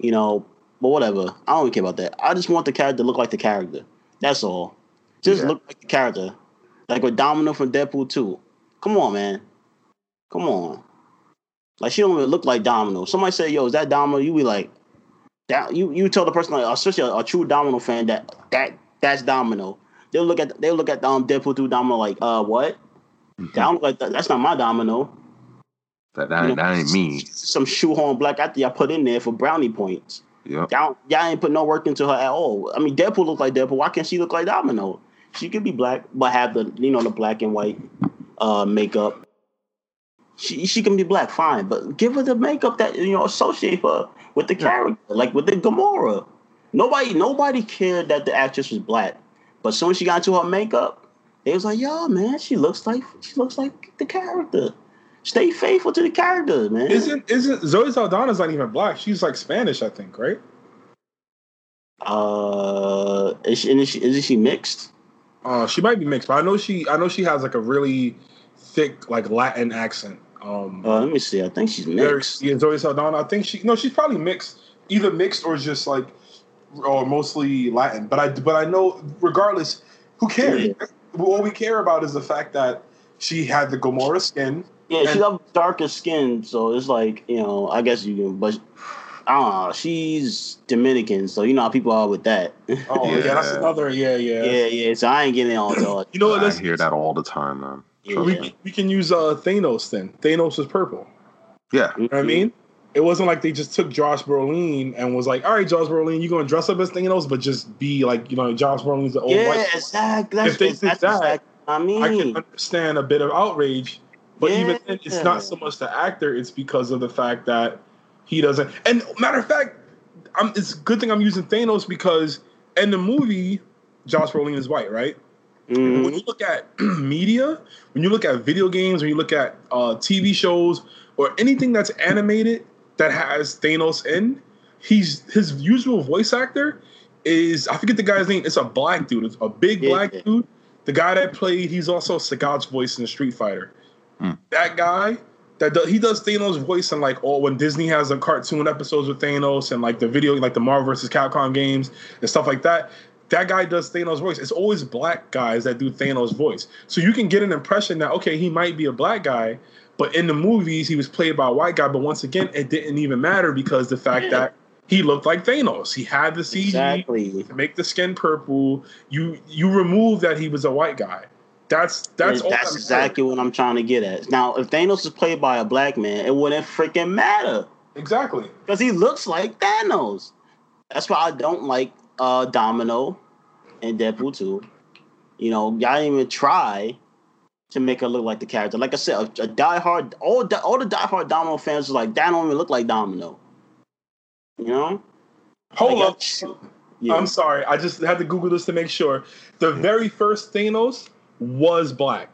you know but whatever. I don't care about that. I just want the character to look like the character. That's all. Just Yeah. look like the character. Like with domino from deadpool 2 come on man. Come on. Like she don't even look like domino. Somebody say yo is that domino? You be like that you you tell the person like especially a, a true domino fan that that that's domino. They'll look at they'll look at um deadpool 2 domino like uh what? That don't look like that, that's not my domino that, that, you know, that ain't me some shoehorn black actor y'all put in there for brownie points. yep Y'all, y'all ain't put no work into her at all. I mean, Deadpool look like Deadpool. Why can't she look like Domino? She could be black, but have the you know the black and white uh, makeup. She she can be black, fine, but give her the makeup that you know associate her with the character, like with the Gamora. Nobody nobody cared that the actress was black, but soon as she got into her makeup, it was like, yo, man, she looks like she looks like the character. Stay faithful to the character, man. Isn't isn't Zoe Saldana's not even black? She's like Spanish, I think, right? Uh, is she, is she, is she mixed? Uh, she might be mixed, but I know she I know she has like a really thick like Latin accent. Um, Uh, let me see. I think she's mixed. yeah, Zoe Saldana. I think she no, she's probably mixed, either mixed or just like or mostly Latin. But I but I know regardless, who cares? What we care about is the fact that she had the Gamora skin. Yeah, she And- got darker skin, so it's like you know. I guess you can, but I don't know. She's Dominican, so you know how people are with that. Oh yeah, Yeah. that's another. Yeah, yeah. yeah, yeah. So I ain't getting on to. You know what? i Let's, hear that all the time man Yeah. we, can- we can use uh, Thanos then. Thanos is purple. yeah You know what I mean? It wasn't like they just took Josh Brolin and was like, "All right, Josh Brolin, you're gonna dress up as Thanos, but just be like, you know, Josh Brolin's the old Yeah, white." Yeah, exactly. That's, If they did that's that, exactly I mean. I can understand a bit of outrage, but even then, it's not so much the actor; it's because of the fact that he doesn't. And matter of fact, I'm, it's a good thing I'm using Thanos because in the movie, Josh Brolin is white, right? Mhm. When you look at media, when you look at video games, when you look at uh, TV shows or anything that's animated that has Thanos in, he's his usual voice actor is I forget the guy's name. It's a black dude. It's a big Yeah. black dude. The guy that played, he's also Sagat's voice in the Street Fighter. That guy. That do, he does Thanos' voice and like all when Disney has the cartoon episodes with Thanos and like the video like the Marvel vs. Capcom games and stuff like that that guy does Thanos' voice. It's always black guys that do Thanos' voice. So you can get an impression that okay, he might be a black guy, but in the movies he was played by a white guy. But once again, it didn't even matter because the fact Yeah. that he looked like Thanos. He had the CG Exactly. to make the skin purple. You you remove that he was a white guy. That's that's that's that exactly what I'm trying to get at. Now, if Thanos is played by a black man, it wouldn't freaking matter exactly. because he looks like Thanos. That's why I don't like uh, Domino and Deadpool 2. You know, y'all didn't even try to make her look like the character. Like I said, a, a diehard, all di- all the diehard Domino fans are like, that don't even look like Domino. You know? Hold Like, up. y'all- Yeah. I'm sorry. I just had to Google this to make sure. The very first Thanos was black.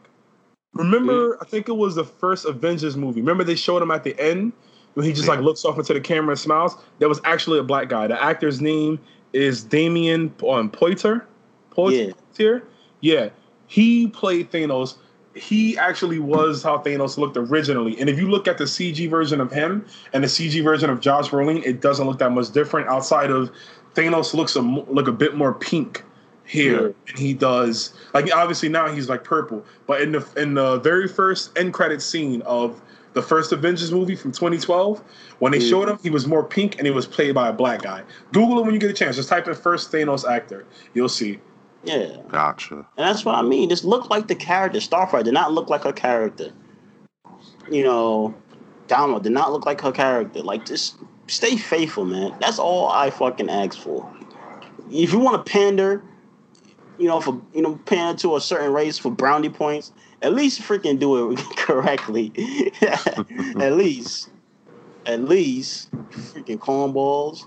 Remember, I think it was the first Avengers movie. Remember they showed him at the end when he just yeah. like looks off into the camera and smiles. That was actually a black guy. The actor's name is Damion um, Poitier. Poitier. Yeah. yeah, he played Thanos. He actually was how Thanos looked originally. And if you look at the CG version of him and the CG version of Josh Brolin, it doesn't look that much different. Outside of Thanos looks a, look a bit more pink here yeah. and he does like obviously now he's like purple but in the in the very first end credit scene of the first Avengers movie from 2012, when they mm. showed him, he was more pink and he was played by a black guy. Google it when you get a chance. Just type in first Thanos actor. You'll see. Yeah. Gotcha. And that's what I mean. Just look like the character. Starfire did not look like her character. You know, Gamora did not look like her character. Like, just stay faithful, man. That's all I fucking ask for. If you want to pander, you know, for you know, pander to a certain race for brownie points, at least freaking do it correctly. at least, at least, freaking cornballs.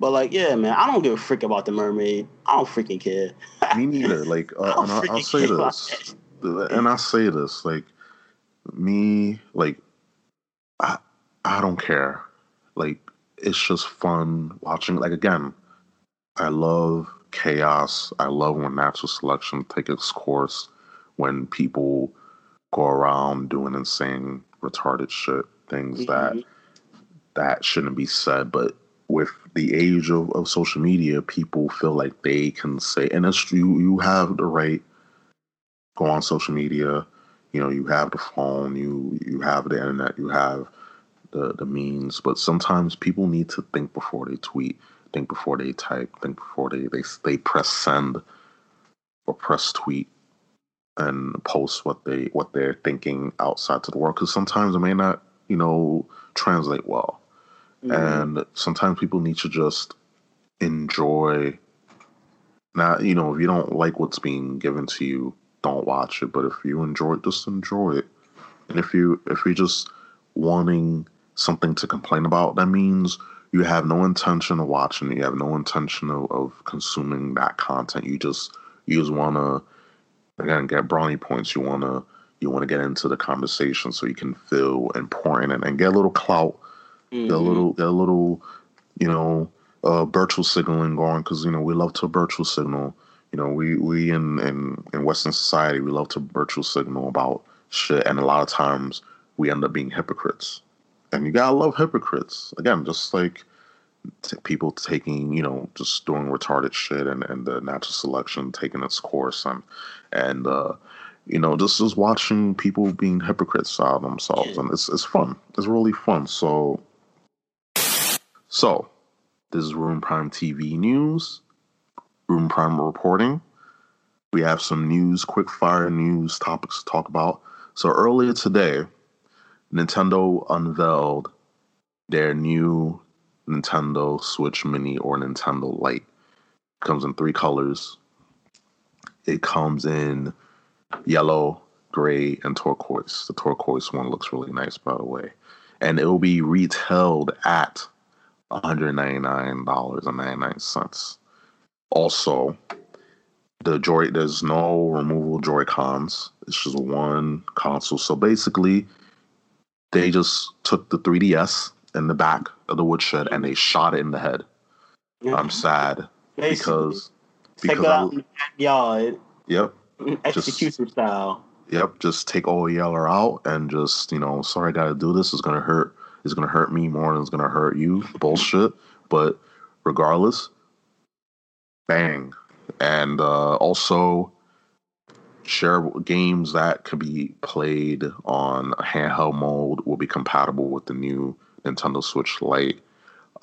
But like, yeah, man, I don't give a freak about the mermaid. I don't freaking care. Me neither. Like, uh, and I, will say this, and I say this, like, me, like, I, I don't care. Like, it's just fun watching. Like, again, I love chaos. I love when natural selection takes its course when people go around doing insane, retarded shit, things mm-hmm. that that shouldn't be said. But with the age of, of social media, people feel like they can say, and it's you. You have the right go on social media. You know, you have the phone, you you have the internet, you have the the means. But sometimes people need to think before they tweet, think before they type, think before they they they press send or press tweet and post what they what they're thinking outside to the world. Because sometimes it may not you know translate well. Mm-hmm. and sometimes people need to just enjoy Now you know if you don't like what's being given to you don't watch it. But if you enjoy it just enjoy it. And if you if you're just wanting something to complain about that means you have no intention of watching it you have no intention of, of consuming that content you just you just want to again get brownie points. You wanna you wanna get into the conversation so you can feel important and, and get a little clout, mm-hmm. get a mm-hmm. little get a little, you know, uh, virtual signaling going because you know we love to virtual signal. You know, we we in, in in Western society we love to virtual signal about shit, and a lot of times we end up being hypocrites. And you gotta love hypocrites. Again, just like t- people taking, you know, just doing retarded shit and, and the natural selection taking its course and and uh, you know, just just watching people being hypocrites out of themselves and it's it's fun. It's really fun. So so this is Room Prime TV news. Room Prime reporting. We have some news, quick fire news topics to talk about. So earlier today, Nintendo unveiled their new Nintendo Switch Mini or Nintendo Lite. Comes in three colors. It comes in yellow, gray, and turquoise. The turquoise one looks really nice, by the way. And it will be retailed at $199.99. Also, the Joy there's no removal Joy Cons. It's just one console. So basically, they just took the 3DS in the back of the woodshed and they shot it in the head. Yeah. I'm sad Basically, because because I, out in the backyard. Yep. Execution just, style. Yep. Just take Old Yeller out and just you know, sorry, I got to do this. It's gonna hurt. It's gonna hurt me more than it's gonna hurt you. Bullshit. But regardless, bang. And uh, also share games that could be played on handheld mode will be compatible with the new Nintendo Switch Lite.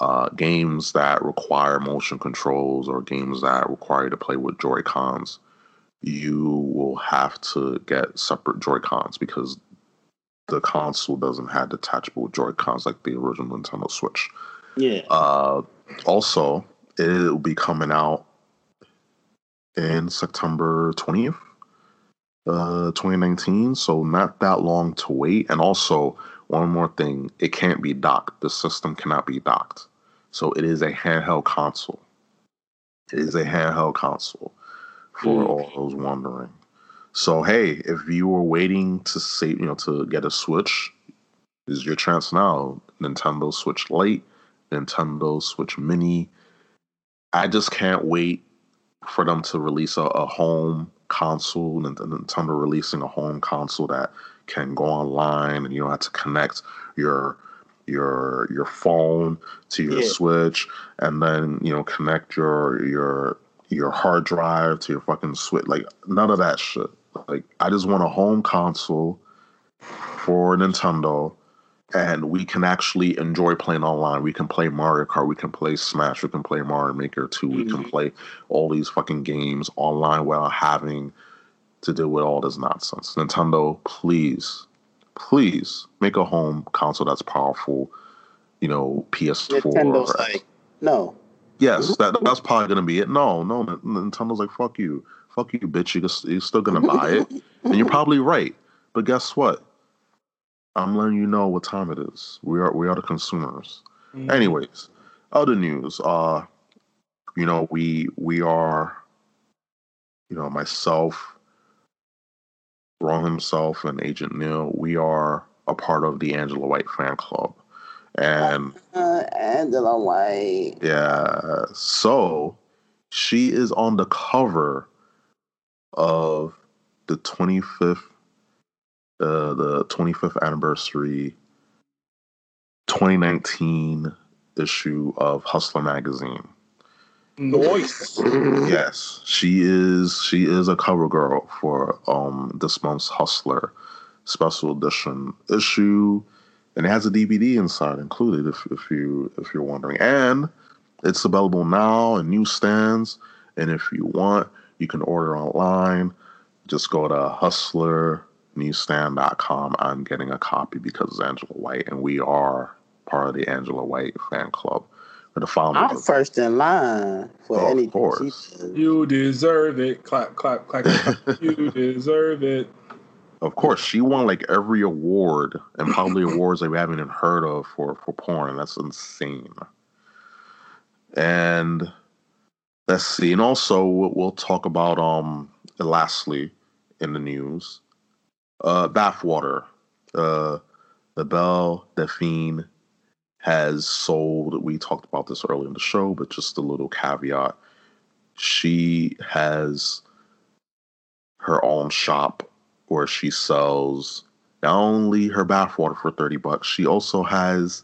Uh, games that require motion controls or games that require you to play with Joy Cons, you will have to get separate Joy Cons because the console doesn't have detachable Joy Cons like the original Nintendo Switch. Yeah. Uh, also, it will be coming out in September 20th, uh, 2019. So, not that long to wait. And also, one more thing, it can't be docked. The system cannot be docked. So it is a handheld console. It is a handheld console for mm. all those wondering. So hey, if you were waiting to say you know to get a Switch, is your chance now. Nintendo Switch Lite, Nintendo Switch Mini. I just can't wait for them to release a, a home console and Nintendo releasing a home console that can go online and you don't have to connect your your your phone to your yeah. switch and then you know connect your your your hard drive to your fucking switch like none of that shit like i just want a home console for nintendo and we can actually enjoy playing online. We can play Mario Kart, we can play Smash, we can play Mario Maker 2, mm-hmm. we can mm-hmm. play all these fucking games online without having to deal with all this nonsense. Nintendo, please, please make a home console that's powerful. You know, PS4. Nintendo's like, no. Yes, that that's probably gonna be it. No, no, Nintendo's like, fuck you, fuck you, bitch. You you're still gonna buy it, and you're probably right. But guess what? I'm letting you know what time it is. We are we are the consumers. Mm-hmm. Anyways, other news. Uh, you know, we we are, you know, myself, Ron himself, and Agent Neil. We are a part of the Angela White fan club, and uh, Angela White. Yeah. So she is on the cover of the 25th uh, the 25th anniversary 2019 issue of Hustler magazine. Nice. yes, she is. She is a cover girl for um this month's Hustler special edition issue, and it has a DVD inside included. If if you if you're wondering, and it's available now in newsstands. And if you want, you can order online. Just go to Hustler newsstand.com. I'm getting a copy because it's Angela White, and we are part of the Angela White fan club. We're the founder. I'm first in line for oh, anything. Of course. You deserve it. Clap, clap, clap. clap. you deserve it. Of course, she won like every award and probably awards that we haven't even heard of for for porn. That's insane. And let's see. And also, we'll talk about um. Lastly, in the news, uh, bathwater. Uh, the Belle Delphine has sold. We talked about this earlier in the show, but just a little caveat. She has her own shop where she sells not only her bathwater for 30 bucks, she also has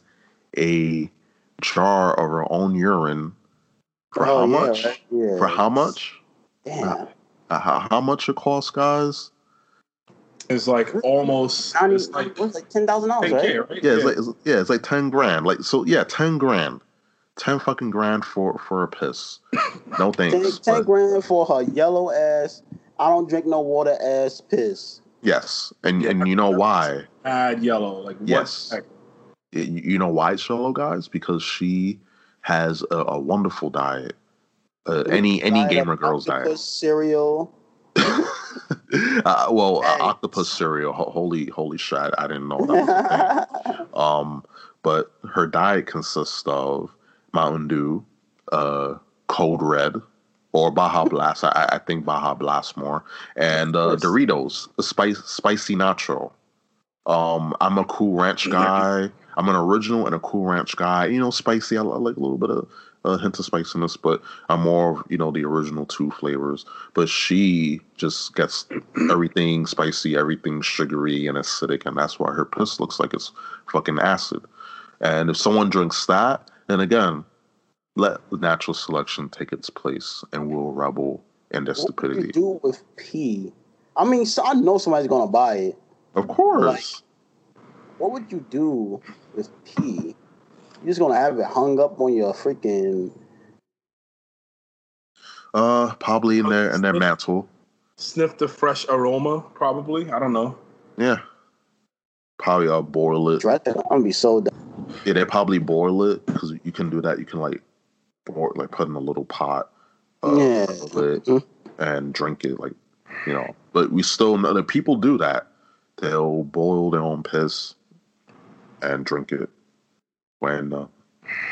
a jar of her own urine for oh, how yeah, much? Yeah. For how much? Damn. Uh, how, how much it costs, guys? Is like almost it's like, like ten thousand dollars, right? right? Yeah, it's like it's, yeah, it's like ten grand. Like so, yeah, ten grand, ten fucking grand for for a piss. No thanks. 10, 10 grand for her yellow ass. I don't drink no water ass piss. Yes, and and you know why? Add yellow, like yes. You know why it's yellow, guys? Because she has a, a wonderful diet. Uh, any any gamer girl's diet. Cereal uh, well, uh, octopus cereal. Holy, holy shit! I didn't know that. um, but her diet consists of Mountain Dew, uh, Code Red, or Baja Blast. I, I think Baja Blast more, and uh, Doritos, spice, spicy nacho. Um, I'm a Cool Ranch guy. I'm an original and a Cool Ranch guy. You know, spicy. I like a little bit of Uh, a hint of spiciness, but I'm more you know the original two flavors. But she just gets everything spicy, everything sugary and acidic, and that's why her piss looks like it's fucking acid. And if someone drinks that, then again, let natural selection take its place, and we'll rebel in their stupidity. What do you do with pee? I mean, so I know somebody's gonna buy it. Of course. Like, what would you do with pee? You're just gonna have it hung up on your freaking. Uh, probably in their in their mantle. Sniff the fresh aroma, probably. I don't know. Yeah, probably uh boil it. I'm gonna be so dumb. Yeah, they probably boil it because you can do that. You can like boil, like put in a little pot. Uh, yeah. It mm-hmm. and drink it like you know. But we still know that people do that. They'll boil their own piss and drink it when uh,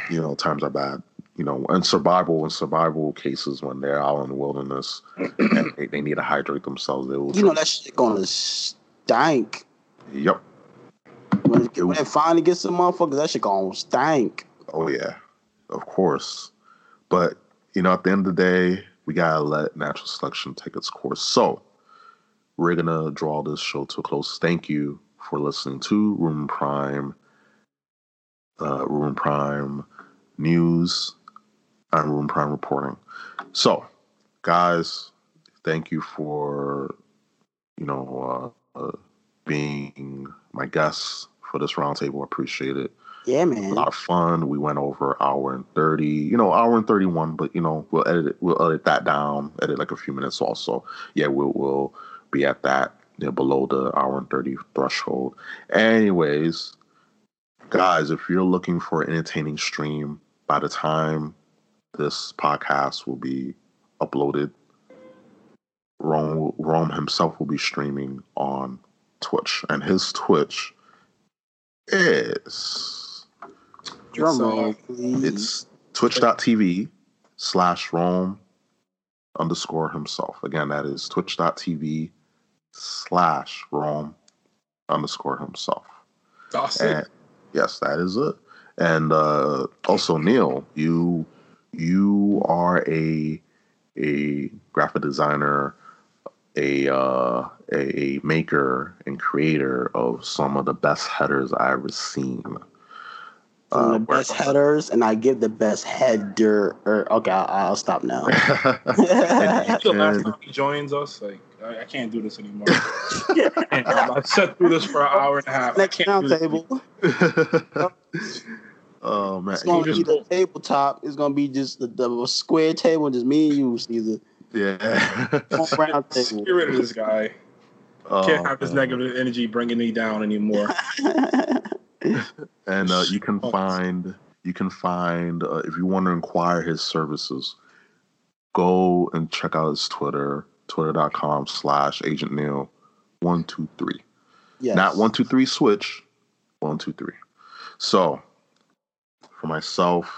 you know times are bad. you know, and survival and survival cases when they're out in the wilderness and they, they need to hydrate themselves. They will you know that shit gonna stank. Yep. When it, when it finally gets some motherfuckers, that shit gonna stank. Oh yeah, of course. But you know, at the end of the day, we gotta let natural selection take its course. So we're gonna draw this show to a close. Thank you for listening to Room Prime, uh, Room Prime news, and Room Prime reporting. So, guys, thank you for you know uh, uh, being my guests for this roundtable. I appreciate it. Yeah, man. A lot of fun. We went over hour and thirty, you know, hour and thirty one, but you know, we'll edit it, we'll edit that down, edit like a few minutes also. Yeah, we'll we'll be at that you know, below the hour and thirty threshold. Anyways, guys, if you're looking for an entertaining stream, by the time this podcast will be uploaded, Rome Rome himself will be streaming on Twitch, and his Twitch is Drum uh, roll, it's twitch.tv slash Rome underscore himself. Again, that is twitch.tv slash Rome underscore himself. Awesome. And yes, that is it. And uh, also, Neil, you you are a a graphic designer a, uh, a maker and creator of some of the best headers I ever seen. Uh, the best headers, and I give the best header. Or okay, I'll, I'll stop now. and, and, he joins us, like I, I, can't do this anymore. and, um, I've sat through this for an hour and a half. Next round table. oh man, it's gonna be the tabletop. It's gonna be just the, the square table, just me and you, Caesar. Yeah. Spirit of this guy. Oh, Can't have this negative energy bringing me down anymore. and uh, you can find you can find uh, if you want to inquire his services, go and check out his Twitter, twitter.com slash agent Neil one two three. Yes. Not one two three switch, one two three. So for myself,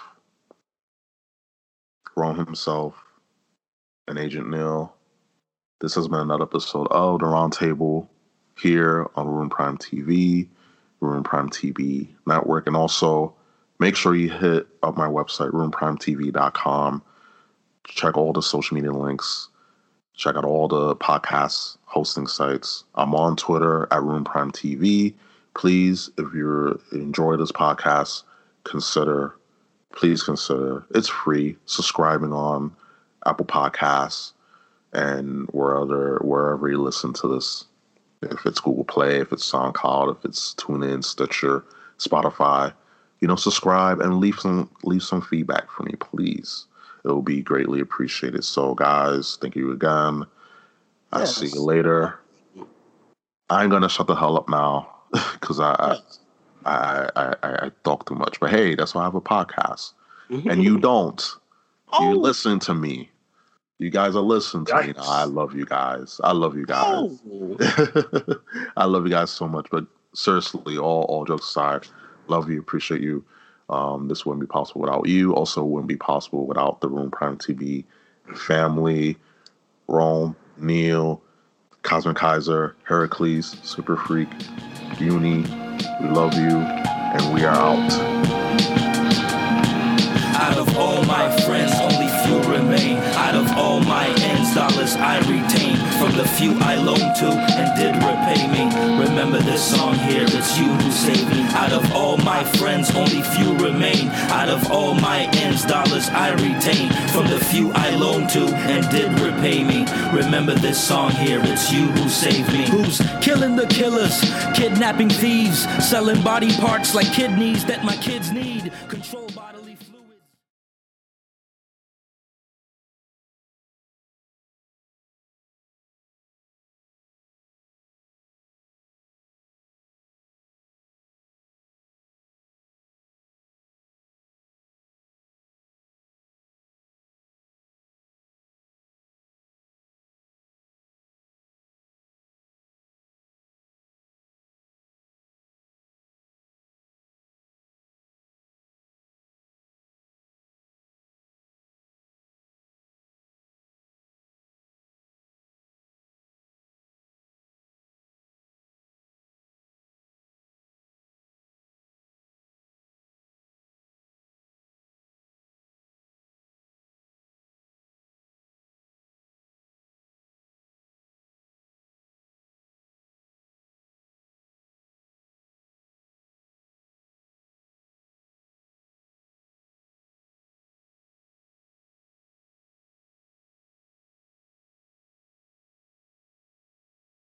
Rome himself, and Agent Neil. This has been another episode of The Roundtable here on Room Prime TV, Room Prime TV Network. And also make sure you hit up my website, roomprimetv.com. Check all the social media links. Check out all the podcast hosting sites. I'm on Twitter at Room Prime TV. Please, if you enjoy this podcast, consider, please consider, it's free, subscribing on Apple Podcasts, and wherever wherever you listen to this. If it's Google Play, if it's SoundCloud, if it's TuneIn, Stitcher, Spotify, you know, subscribe and leave some leave some feedback for me, please. It will be greatly appreciated. So, guys, thank you again. I'll see you later. I'm gonna shut the hell up now because I, yes. I, I, I I talk too much. But hey, that's why I have a podcast, and you mm-hmm. don't. Oh. You listen to me. You guys are listening to Yikes. me. I love you guys. I love you guys. Oh. I love you guys so much. But seriously, all all jokes aside, love you, appreciate you. Um, this wouldn't be possible without you. Also, wouldn't be possible without the Room Prime TV family, Rome, Neil, Cosmic Kaiser, Heracles, Super Freak, Uni. We love you, and we are out. Out of all my friends, only few remain. Out of all my dollars I retain. From the few I loaned to and did repay me. Remember this song here, it's you who saved me. Out of all my friends, only few remain. Out of all my ends, dollars I retain. From the few I loaned to and did repay me. Remember this song here, it's you who saved me. Who's killing the killers, kidnapping thieves, selling body parts like kidneys that my kids need. Controlled by